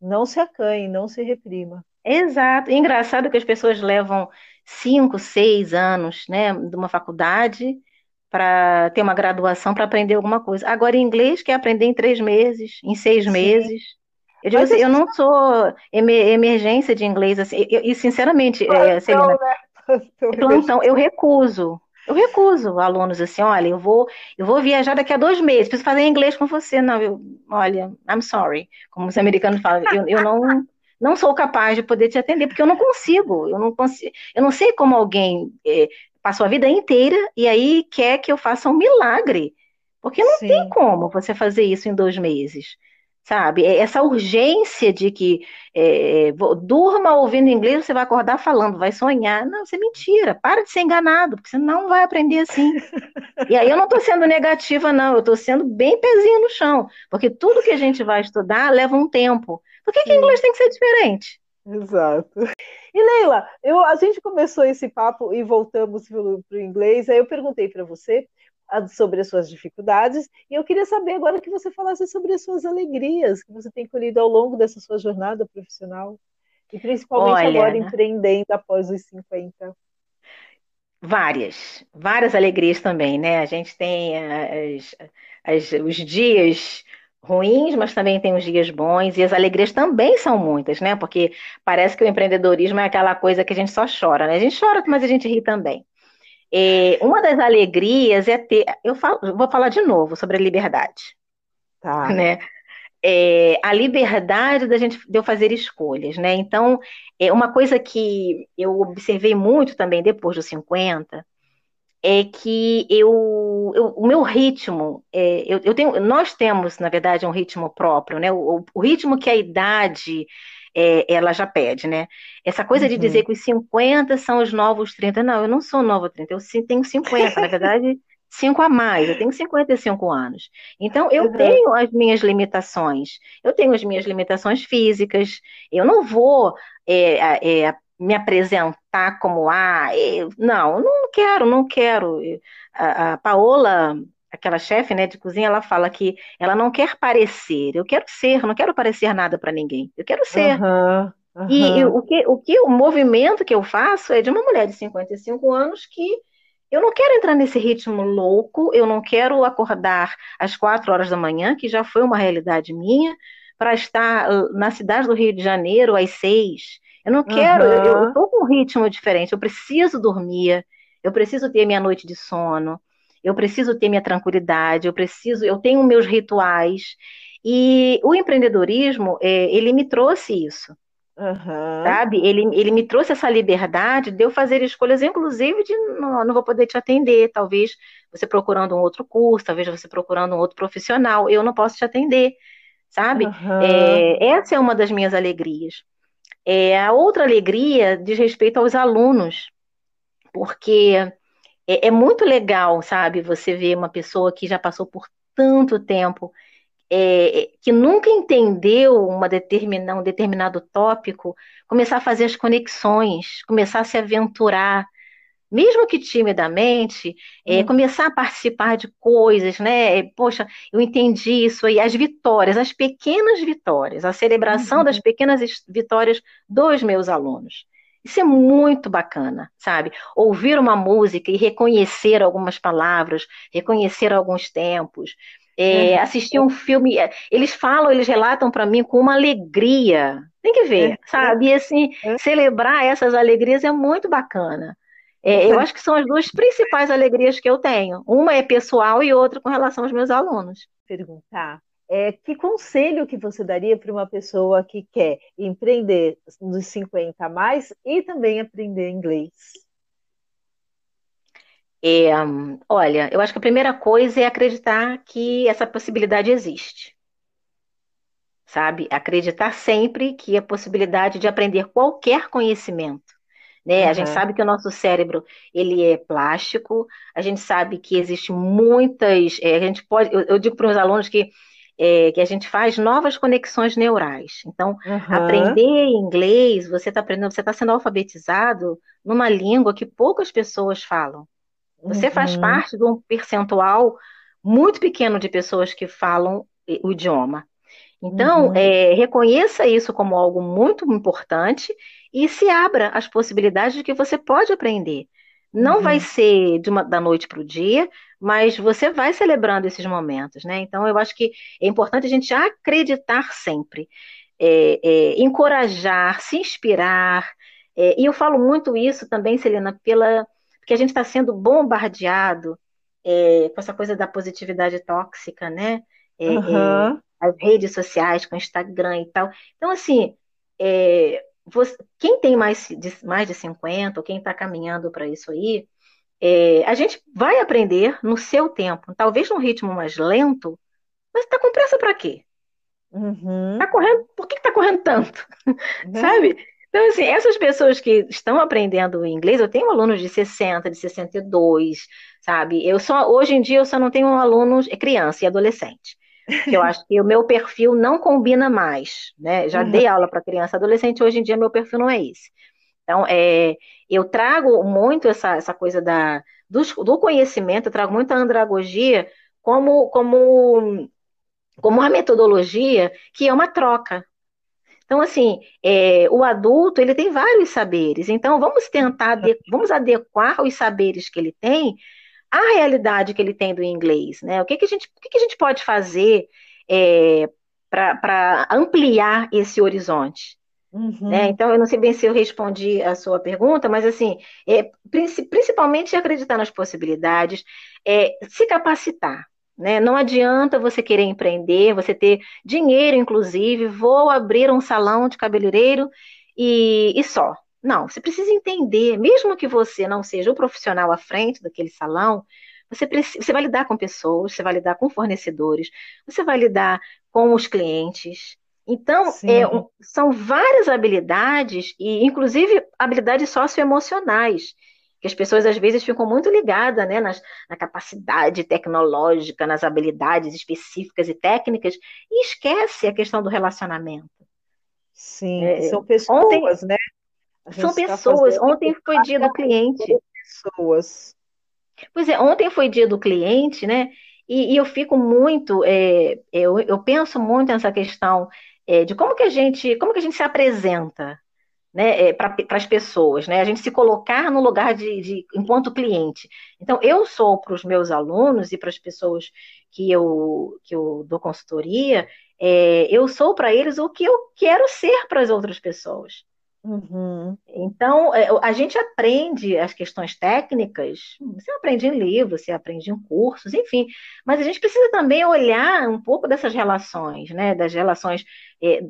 Não se acanhe, não se reprima. Exato. engraçado que as pessoas levam cinco, seis anos, né, de uma faculdade para ter uma graduação para aprender alguma coisa. Agora, em inglês, quer aprender em três meses, em seis Sim. meses. Eu digo assim, eu não sou emergência de inglês, assim, e sinceramente, é, Celina, né? plantão, eu recuso. Eu recuso alunos assim, olha, eu vou, eu vou viajar daqui a dois meses, preciso fazer inglês com você. Não, eu, olha, I'm sorry, como os americanos falam, eu, eu não, não sou capaz de poder te atender, porque eu não consigo, eu não consigo, eu não sei como alguém é, passou a vida inteira e aí quer que eu faça um milagre, porque não Sim. tem como você fazer isso em dois meses sabe? É essa urgência de que é, é durma ouvindo inglês, você vai acordar falando, vai sonhar. Não, isso é mentira. Para de ser enganado, porque você não vai aprender assim. e aí eu não estou sendo negativa, não, eu estou sendo bem pezinho no chão, porque tudo que a gente vai estudar leva um tempo. Por que, que inglês tem que ser diferente? Exato. E Leila, eu, a gente começou esse papo e voltamos para o inglês. Aí eu perguntei para você sobre as suas dificuldades, e eu queria saber agora que você falasse sobre as suas alegrias que você tem colhido ao longo dessa sua jornada profissional, e principalmente Olha, agora empreendendo após os 50. Várias, várias alegrias também, né? A gente tem as, as, os dias ruins, mas também tem os dias bons, e as alegrias também são muitas, né? Porque parece que o empreendedorismo é aquela coisa que a gente só chora, né? A gente chora, mas a gente ri também. É, uma das alegrias é ter. Eu falo, vou falar de novo sobre a liberdade. Tá. Né? É, a liberdade da gente de eu fazer escolhas, né? Então, é uma coisa que eu observei muito também depois dos 50 é que eu, eu o meu ritmo, é, eu, eu, tenho, nós temos, na verdade, um ritmo próprio, né? O, o ritmo que a idade é, ela já pede, né? Essa coisa uhum. de dizer que os 50 são os novos 30, não, eu não sou novo 30, eu tenho 50, na verdade, 5 a mais, eu tenho 55 anos. Então, eu uhum. tenho as minhas limitações, eu tenho as minhas limitações físicas, eu não vou é, é, me apresentar como, ah, eu, não, eu não quero, não quero. A, a Paola aquela chefe né, de cozinha, ela fala que ela não quer parecer, eu quero ser, não quero parecer nada para ninguém, eu quero ser. Uhum, uhum. E, e, o, que, o que o movimento que eu faço é de uma mulher de 55 anos que eu não quero entrar nesse ritmo louco, eu não quero acordar às quatro horas da manhã, que já foi uma realidade minha, para estar na cidade do Rio de Janeiro às seis. Eu não quero, uhum. eu estou com um ritmo diferente, eu preciso dormir, eu preciso ter minha noite de sono eu preciso ter minha tranquilidade, eu preciso, eu tenho meus rituais. E o empreendedorismo, é, ele me trouxe isso. Uhum. Sabe? Ele, ele me trouxe essa liberdade de eu fazer escolhas, inclusive de não, não vou poder te atender, talvez você procurando um outro curso, talvez você procurando um outro profissional, eu não posso te atender, sabe? Uhum. É, essa é uma das minhas alegrias. É, a outra alegria diz respeito aos alunos, porque é, é muito legal, sabe, você ver uma pessoa que já passou por tanto tempo, é, que nunca entendeu uma determina, um determinado tópico, começar a fazer as conexões, começar a se aventurar, mesmo que timidamente, é, hum. começar a participar de coisas, né? Poxa, eu entendi isso aí, as vitórias, as pequenas vitórias, a celebração uhum. das pequenas vitórias dos meus alunos. Isso é muito bacana, sabe? Ouvir uma música e reconhecer algumas palavras, reconhecer alguns tempos. é, assistir um filme. É, eles falam, eles relatam para mim com uma alegria. Tem que ver, sabe? E assim, celebrar essas alegrias é muito bacana. É, eu acho que são as duas principais alegrias que eu tenho. Uma é pessoal e outra com relação aos meus alunos. Perguntar. É, que conselho que você daria para uma pessoa que quer empreender dos 50 a mais e também aprender inglês? É, olha, eu acho que a primeira coisa é acreditar que essa possibilidade existe. Sabe? Acreditar sempre que a possibilidade de aprender qualquer conhecimento. Né? Uhum. A gente sabe que o nosso cérebro ele é plástico, a gente sabe que existe muitas. É, a gente pode, eu, eu digo para os alunos que é, que a gente faz novas conexões neurais. Então, uhum. aprender inglês, você está aprendendo, você está sendo alfabetizado numa língua que poucas pessoas falam. Você uhum. faz parte de um percentual muito pequeno de pessoas que falam o idioma. Então, uhum. é, reconheça isso como algo muito importante e se abra as possibilidades de que você pode aprender. Não uhum. vai ser uma, da noite para o dia, mas você vai celebrando esses momentos, né? Então, eu acho que é importante a gente acreditar sempre, é, é, encorajar, se inspirar. É, e eu falo muito isso também, Celina, pela porque a gente está sendo bombardeado é, com essa coisa da positividade tóxica, né? Uhum. as redes sociais, com o Instagram e tal. Então, assim, você, quem tem mais de, mais de 50, ou quem está caminhando para isso aí, é, a gente vai aprender no seu tempo, talvez num ritmo mais lento, mas está com pressa para quê? Uhum. Tá correndo, por que está correndo tanto? Uhum. Sabe? Então, assim, essas pessoas que estão aprendendo inglês, eu tenho alunos de 60, de 62, sabe? Eu só, hoje em dia, eu só não tenho alunos, é criança e adolescente. Eu acho que o meu perfil não combina mais, né? Já uhum. dei aula para criança e adolescente, hoje em dia meu perfil não é esse. Então, é, eu trago muito essa, essa coisa da, do, do conhecimento, eu trago muito a andragogia como, como, como uma metodologia que é uma troca, então, assim, é, o adulto ele tem vários saberes. Então, vamos tentar, vamos adequar os saberes que ele tem à realidade que ele tem do inglês, né? O que, que, a, gente, o que, que a gente pode fazer é, para ampliar esse horizonte? Uhum. Né? Então, eu não sei bem se eu respondi a sua pergunta, mas assim, é, principalmente acreditar nas possibilidades, é, se capacitar. Né? Não adianta você querer empreender, você ter dinheiro, inclusive, vou abrir um salão de cabeleireiro e, e só. Não, você precisa entender, mesmo que você não seja o profissional à frente daquele salão, você, precisa, você vai lidar com pessoas, você vai lidar com fornecedores, você vai lidar com os clientes. Então, é, são várias habilidades, e inclusive habilidades socioemocionais, que as pessoas às vezes ficam muito ligadas né, nas, na capacidade tecnológica, nas habilidades específicas e técnicas, e esquece a questão do relacionamento. Sim, é, são pessoas, ontem, né? São tá pessoas. Tá ontem foi dia do cliente. Pessoas. Pois é, ontem foi dia do cliente, né? E, e eu fico muito, é, eu, eu penso muito nessa questão é, de como que a gente, como que a gente se apresenta né, é, para as pessoas, né? A gente se colocar no lugar de, de enquanto cliente. Então, eu sou para os meus alunos e para as pessoas que eu, que eu dou consultoria, é, eu sou para eles o que eu quero ser para as outras pessoas. Uhum. Então, é, a gente aprende as questões técnicas, você aprende em livros, você aprende em cursos, enfim, mas a gente precisa também olhar um pouco dessas relações, né, das relações é,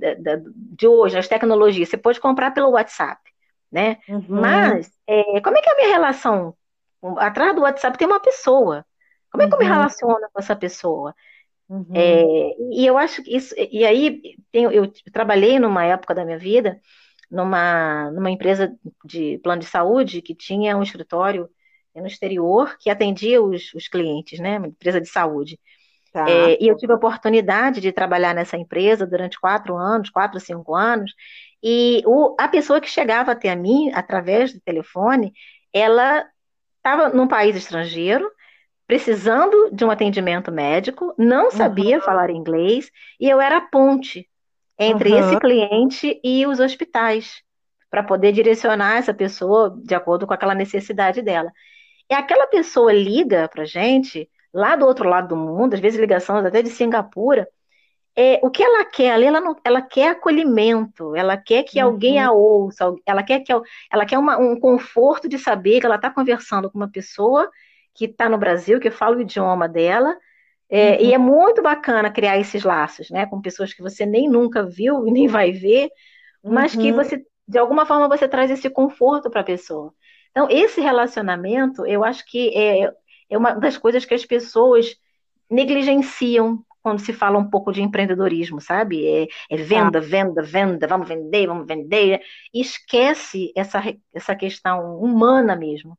de hoje, as tecnologias. Você pode comprar pelo WhatsApp, né? Uhum. Mas, é, como é que é a minha relação? Atrás do WhatsApp tem uma pessoa. Como é que eu me uhum. relaciono com essa pessoa? Uhum. É, e eu acho que isso. E aí, tem, eu trabalhei numa época da minha vida numa, numa empresa de plano de saúde que tinha um escritório no exterior que atendia os, os clientes, né? Uma empresa de saúde. Tá. É, e eu tive a oportunidade de trabalhar nessa empresa durante quatro anos, quatro, cinco anos, e o, a pessoa que chegava até a mim, através do telefone, ela estava num país estrangeiro, precisando de um atendimento médico, não sabia uhum. falar inglês, e eu era a ponte entre uhum. esse cliente e os hospitais, para poder direcionar essa pessoa de acordo com aquela necessidade dela. E aquela pessoa liga para gente lá do outro lado do mundo, às vezes ligações até de Singapura, é, o que ela quer ali, ela, não, ela quer acolhimento, ela quer que uhum. alguém a ouça, ela quer, que, ela quer uma, um conforto de saber que ela está conversando com uma pessoa que está no Brasil, que fala o idioma dela, é, uhum. e é muito bacana criar esses laços, né, com pessoas que você nem nunca viu e nem vai ver, mas uhum. que você, de alguma forma, você traz esse conforto para a pessoa. Então, esse relacionamento, eu acho que é, é uma das coisas que as pessoas negligenciam quando se fala um pouco de empreendedorismo, sabe? É, é venda, ah. venda, venda, vamos vender, vamos vender. E esquece essa, essa questão humana mesmo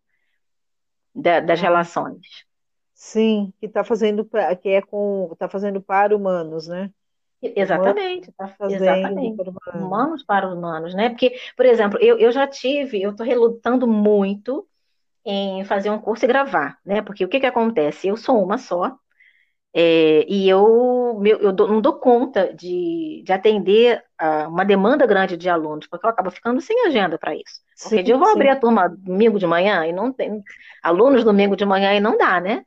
da, das ah. relações. Sim, que está fazendo que é com está fazendo para humanos, né? Exatamente, tá fazendo exatamente. Para humanos para humanos, né? Porque, por exemplo, eu, eu já tive, eu estou relutando muito em fazer um curso e gravar, né? Porque o que que acontece? Eu sou uma só, é, e eu, meu, eu não dou conta de, de atender a uma demanda grande de alunos, porque eu acabo ficando sem agenda para isso. Porque sim, eu vou sim. abrir a turma domingo de manhã e não tem alunos domingo de manhã e não dá, né?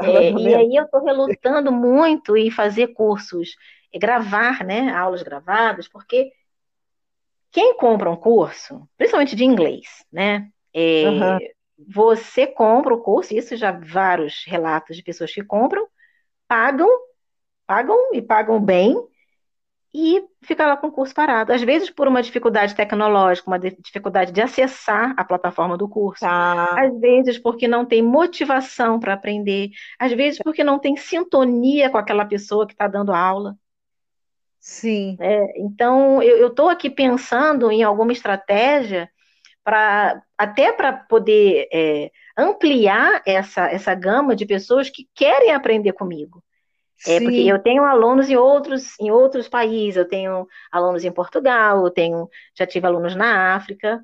É, e aí eu estou relutando muito em fazer cursos, gravar, né, aulas gravadas, porque quem compra um curso, principalmente de inglês, né, é, uhum. você compra o curso, isso já vários relatos de pessoas que compram, pagam, pagam e pagam bem, e fica lá com o curso parado. Às vezes por uma dificuldade tecnológica, uma dificuldade de acessar a plataforma do curso. Tá. Às vezes porque não tem motivação para aprender. Às vezes porque não tem sintonia com aquela pessoa que está dando aula. Sim. É, então, eu estou aqui pensando em alguma estratégia para até para poder é, ampliar essa, essa gama de pessoas que querem aprender comigo. É, porque eu tenho alunos em outros, em outros países, eu tenho alunos em Portugal, eu tenho, já tive alunos na África,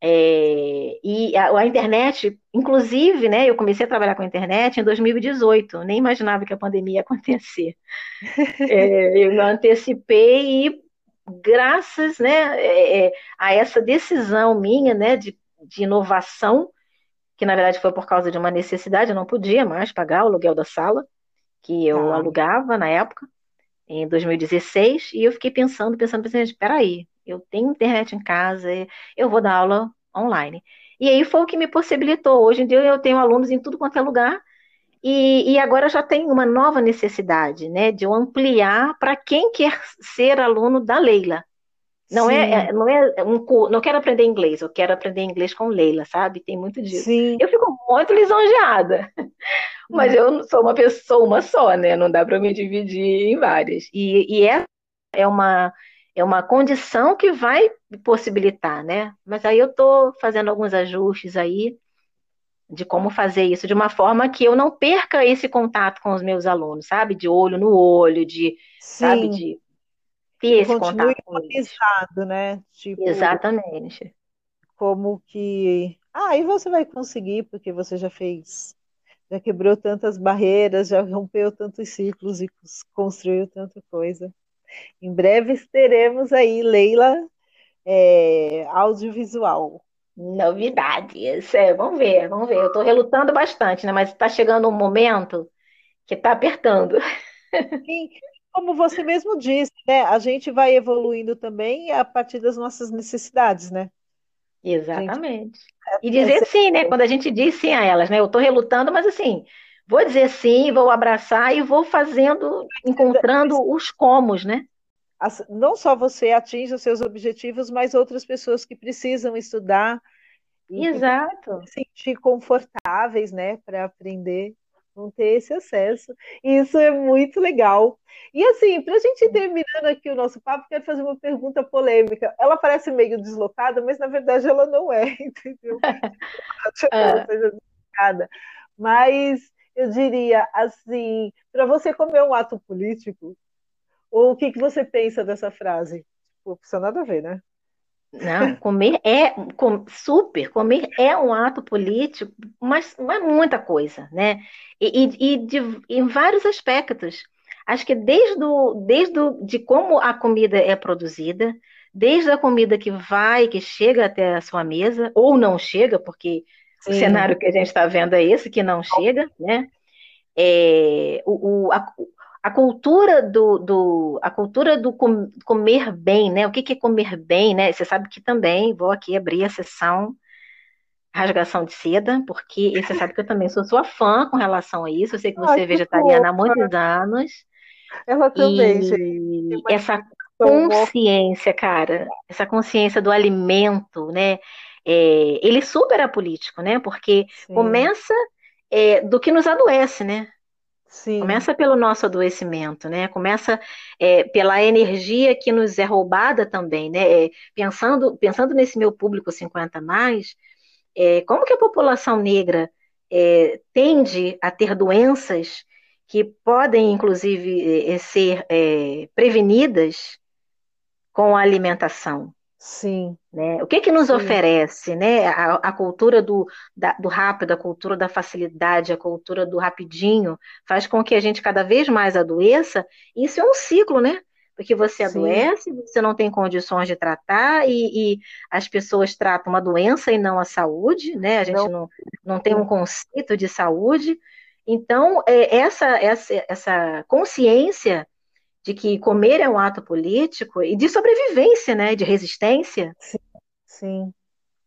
é, e a, a, internet, inclusive, né, eu comecei a trabalhar com a internet em 2018, nem imaginava que a pandemia ia acontecer. É, eu me antecipei e graças né, é, é, a essa decisão minha né, de, de inovação, que na verdade foi por causa de uma necessidade, eu não podia mais pagar o aluguel da sala, que eu ah. alugava na época, em 2016, e eu fiquei pensando, pensando, pensando, espera aí, eu tenho internet em casa, eu vou dar aula online. E aí foi o que me possibilitou. Hoje em dia eu tenho alunos em tudo quanto é lugar, e, e agora já tem uma nova necessidade, né, de eu ampliar para quem quer ser aluno da Leila. Não é, é, não é um não quero aprender inglês, eu quero aprender inglês com Leila, sabe? Tem muito disso. Sim. Eu fico muito lisonjeada. Mas hum. eu sou uma pessoa uma só, né? Não dá para me dividir em várias. E, e é, é uma é uma condição que vai possibilitar, né? Mas aí eu estou fazendo alguns ajustes aí de como fazer isso de uma forma que eu não perca esse contato com os meus alunos, sabe? De olho no olho, de, Sim. sabe, de ter esse Continue contato com eles. né? Tipo, Exatamente. Como que, ah, e você vai conseguir porque você já fez, já quebrou tantas barreiras, já rompeu tantos ciclos e construiu tanta coisa. Em breve teremos aí Leila é, audiovisual. Novidades, é, vamos ver, vamos ver. Eu estou relutando bastante, né? Mas está chegando um momento que está apertando. Sim, como você mesmo disse, né? A gente vai evoluindo também a partir das nossas necessidades, né? Exatamente. Gente, e dizer sim, né? Quando a gente diz sim a elas, né? Eu estou relutando, mas assim, vou dizer sim, vou abraçar e vou fazendo, encontrando os comos, né? Não só você atinge os seus objetivos, mas outras pessoas que precisam estudar e Exato. se sentir confortáveis, né, para aprender, vão ter esse acesso. E isso é muito legal. E assim, para a gente ir terminando aqui o nosso papo, quero fazer uma pergunta polêmica. Ela parece meio deslocada, mas na verdade ela não é, entendeu? ela é. seja deslocada. Mas eu diria assim, para você comer um ato político, ou o que, que você pensa dessa frase? Tipo, precisa nada a ver, né? Não, comer é com, super, comer é um ato político, mas não é muita coisa, né? E, e, e de, em vários aspectos. Acho que desde, desde o, de como a comida é produzida, desde a comida que vai, que chega até a sua mesa, ou não chega, porque Sim. o cenário que a gente está vendo é esse, que não chega, né? é, o, o a, a, cultura do, do, a cultura do com, comer bem, né? O que, que é comer bem, né? Você sabe que também vou aqui abrir a sessão rasgação de seda, porque você sabe que eu também sou sua fã com relação a isso. Eu sei que você Ai, é vegetariana há muitos anos. Ela também, e gente. Essa consciência, cara, essa consciência do alimento, né? É, ele super apolítico, né? Porque Sim. começa é, do que nos adoece, né? Sim. Começa pelo nosso adoecimento, né? Começa é, pela energia que nos é roubada também, né? É, pensando, pensando nesse meu público 50 mais, é, como que a população negra é, tende a ter doenças que podem, inclusive, é, ser é, prevenidas com a alimentação? Sim. Né? O que que nos Sim. oferece, né? A, a cultura do, da, do rápido, a cultura da facilidade, a cultura do rapidinho, faz com que a gente cada vez mais adoeça. Isso é um ciclo, né? Porque você Sim. adoece, você não tem condições de tratar, e, e, as pessoas tratam uma doença e não a saúde, né? A gente não, não, não tem um conceito de saúde. Então, é, essa, essa, essa consciência de que comer é um ato político e de sobrevivência, né, de resistência. Sim. sim.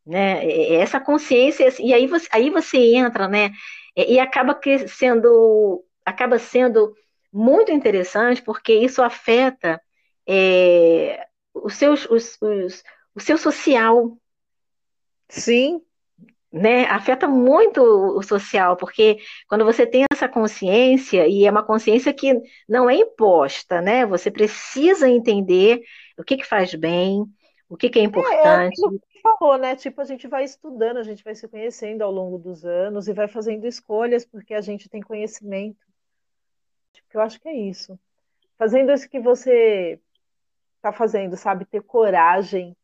Né, essa consciência e aí você, aí você entra, né, e acaba sendo acaba sendo muito interessante porque isso afeta é, os seus, os, os, o seu social. Sim, né, afeta muito o social, porque quando você tem essa consciência, e é uma consciência que não é imposta, né? Você precisa entender o que, que faz bem, o que, que é importante. É, é que falou, né? Tipo, a gente vai estudando, a gente vai se conhecendo ao longo dos anos e vai fazendo escolhas porque a gente tem conhecimento. Tipo, eu acho que é isso. Fazendo isso que você está fazendo, sabe? Ter coragem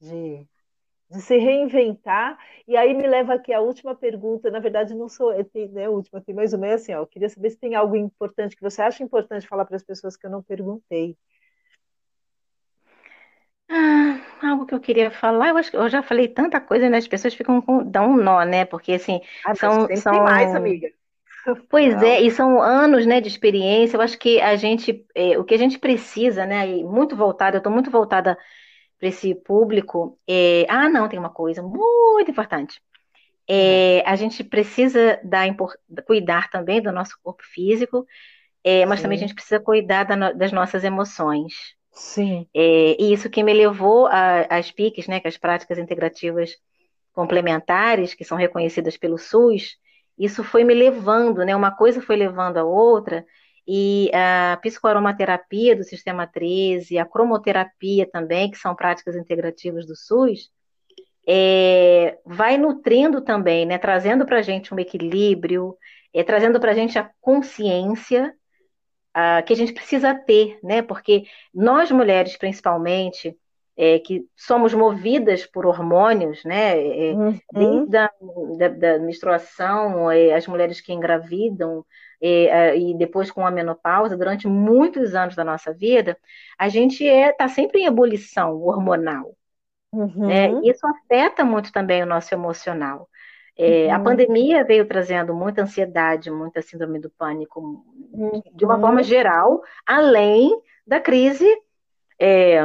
de de se reinventar. E aí me leva aqui a última pergunta. Na verdade, não sou tem, né, a última, tem mais ou menos assim. Ó, eu queria saber se tem algo importante que você acha importante falar para as pessoas que eu não perguntei. Ah, algo que eu queria falar, eu acho que eu já falei tanta coisa, né? As pessoas ficam com dão um nó, né? Porque assim, ah, são, são tem mais, amiga. Pois é, e são anos, né, de experiência. Eu acho que a gente, é, o que a gente precisa, né, e muito voltada, eu estou muito voltada para esse público. É... Ah, não, tem uma coisa muito importante. É, a gente precisa dar, cuidar também do nosso corpo físico, é, mas Sim. também a gente precisa cuidar da, das nossas emoções. Sim. É, e isso que me levou às PICs, né, que as práticas integrativas complementares, que são reconhecidas pelo SUS, isso foi me levando, né, uma coisa foi levando a outra, e a psicoaromaterapia do Sistema 13, a cromoterapia também, que são práticas integrativas do SUS, é, vai nutrindo também, né, trazendo para a gente um equilíbrio, é, trazendo para a gente a consciência que a gente precisa ter, né, porque nós mulheres, principalmente, é, que somos movidas por hormônios, né? É, uhum. Desde a da, da menstruação, é, as mulheres que engravidam, é, e depois com a menopausa, durante muitos anos da nossa vida, a gente está é, tá sempre em ebulição hormonal. Uhum. Né? Isso afeta muito também o nosso emocional. É, uhum. A pandemia veio trazendo muita ansiedade, muita síndrome do pânico, uhum. de uma forma geral, além da crise é,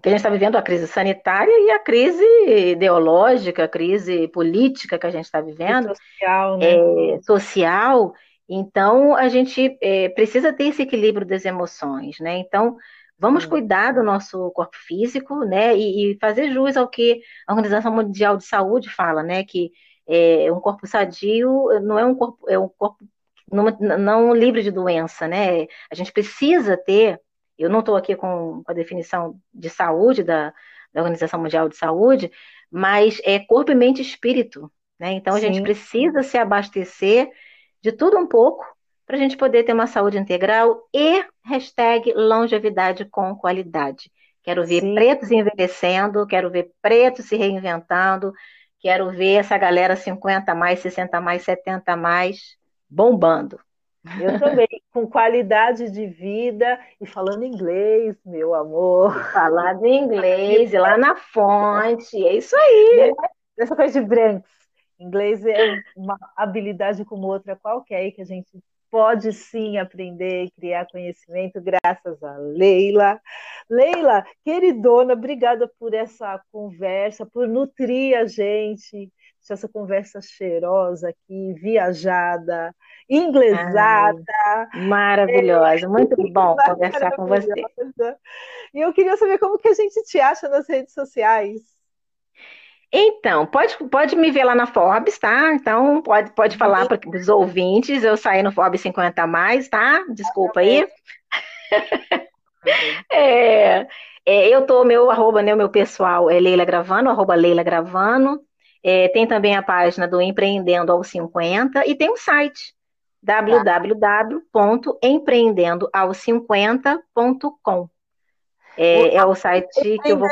que a gente está vivendo, a crise sanitária e a crise ideológica, a crise política que a gente está vivendo. social, né? É, social então, a gente é, precisa ter esse equilíbrio das emoções, né? Então, vamos cuidar do nosso corpo físico, né? E, e, fazer jus ao que a Organização Mundial de Saúde fala, né? Que é, um corpo sadio não é um corpo, é um corpo não, não livre de doença, né? A gente precisa ter, eu não estou aqui com, a definição de saúde da, da Organização Mundial de Saúde, mas é corpo, mente e espírito, né? Então, a Sim. gente precisa se abastecer de tudo um pouco para a gente poder ter uma saúde integral e hashtag longevidade com qualidade. Quero ver Sim. pretos envelhecendo, quero ver pretos se reinventando, quero ver essa galera 50 mais, 60 mais, 70 mais bombando. Eu também, com qualidade de vida e falando inglês, meu amor. Falando inglês, lá na fonte, é isso aí. Essa coisa de brancos Inglês é uma habilidade como outra qualquer que a gente pode sim aprender e criar conhecimento graças a Leila. Leila, queridona, obrigada por essa conversa, por nutrir a gente, essa conversa cheirosa aqui, viajada, inglesada. Ai, maravilhosa, é, muito bom conversar com você. E eu queria saber como que a gente te acha nas redes sociais. Então, pode, pode me ver lá na Forbes, tá? Então, pode, pode falar para os ouvintes. Eu saí no Forbes 50 mais, tá? Desculpa aí. é, é, eu tô, meu arroba, né, meu pessoal é Leila Gravano, arroba Leila Gravano. É, tem também a página do Empreendendo aos 50 e tem o um site tá. www.empreendendoaos50.com. É, é o site que eu vou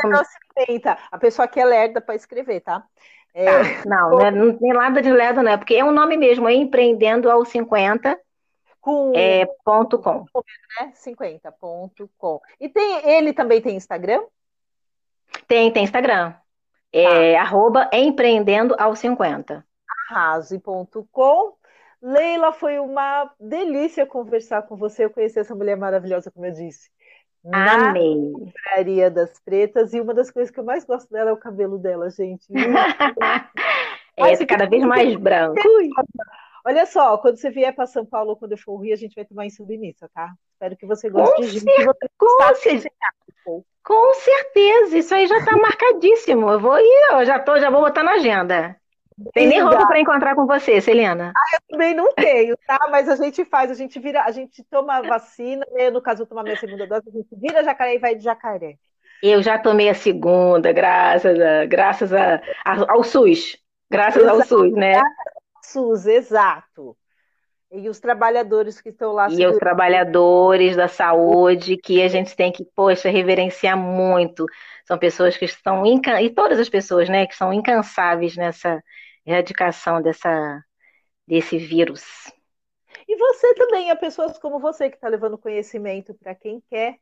tenta. A pessoa que é lerda para escrever, tá? É... tá não, não, é, não tem nada de lerda, não. É porque é um nome mesmo, é Empreendendo aos 50. Com... É, ponto com. Né? 50.com. E tem, ele também tem Instagram? Tem, tem Instagram. É tá. arroba empreendendo aos 50. Arrase.com. Leila, foi uma delícia conversar com você. Eu conheci essa mulher maravilhosa, como eu disse. Amei. Livraria das Pretas, e uma das coisas que eu mais gosto dela é o cabelo dela, gente. é, cada vez mais branco. Olha só, quando você vier para São Paulo, quando eu for ao Rio, a gente vai tomar em submissa, tá? Espero que você goste com de cer- com, cer- com certeza, isso aí já está marcadíssimo. Eu vou ir, eu já tô, já vou botar na agenda. Tem nem roupa para encontrar com você, Celina. Ah, eu também não tenho, tá? Mas a gente faz, a gente vira, a gente toma vacina, eu, no caso, eu tomo a minha segunda dose, a gente vira jacaré e vai de jacaré. Eu já tomei a segunda, graças, a, graças a, a ao SUS. Graças exato. ao SUS, né? SUS, exato. E os trabalhadores que estão lá. E os trabalhadores da saúde, que a gente tem que, poxa, reverenciar muito. São pessoas que estão, incan... e todas as pessoas, né, que são incansáveis nessa, erradicação dessa, desse vírus. E você também, há pessoas como você que está levando conhecimento para quem quer.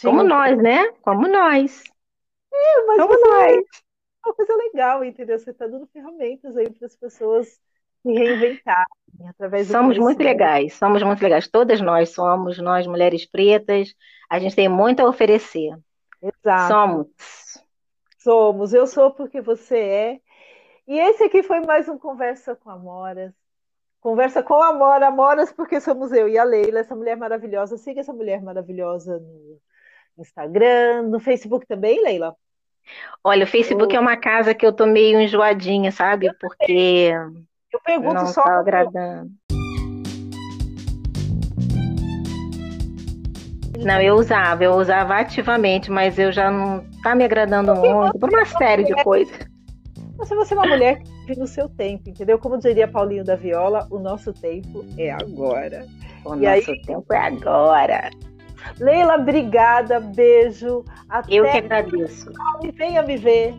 Como nós, né? Como nós. É, mas como nós. É uma coisa legal, entendeu? Você está dando ferramentas aí para as pessoas se reinventarem através do Somos muito legais, somos muito legais. Todas nós somos, nós mulheres pretas, a gente tem muito a oferecer. Exato. Somos. Somos. Eu sou porque você é. E esse aqui foi mais um Conversa com Amoras. Conversa com Amora, Amoras, porque somos eu e a Leila, essa mulher maravilhosa. Siga essa mulher maravilhosa no Instagram, no Facebook também, Leila? Olha, o Facebook eu... é uma casa que eu tô meio enjoadinha, sabe? Porque eu pergunto não só tá agradando. Não, eu usava, eu usava ativamente, mas eu já não tá me agradando muito por uma série de coisas. Mas se você é uma mulher que vive no seu tempo, entendeu? Como diria Paulinho da Viola, o nosso tempo é agora. O e nosso aí... tempo é agora. Leila, obrigada, beijo. Até Eu que agradeço. E venha me ver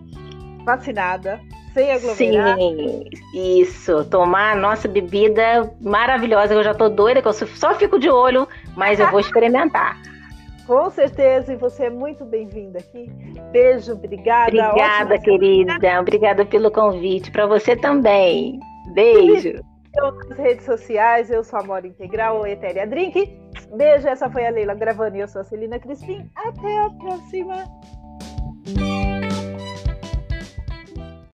vacinada, sem aglomerar. Sim, isso. Tomar a nossa bebida maravilhosa, eu já tô doida, que eu só fico de olho, mas eu vou experimentar. Com certeza, e você é muito bem-vinda aqui. Beijo, obrigada. Obrigada, querida. Obrigada pelo convite. Para você também. Beijo. Nas redes sociais, eu sou a Mora Integral, ou Etéria Drink. Beijo, essa foi a Leila gravando e eu sou a Celina Crispim. Até a próxima.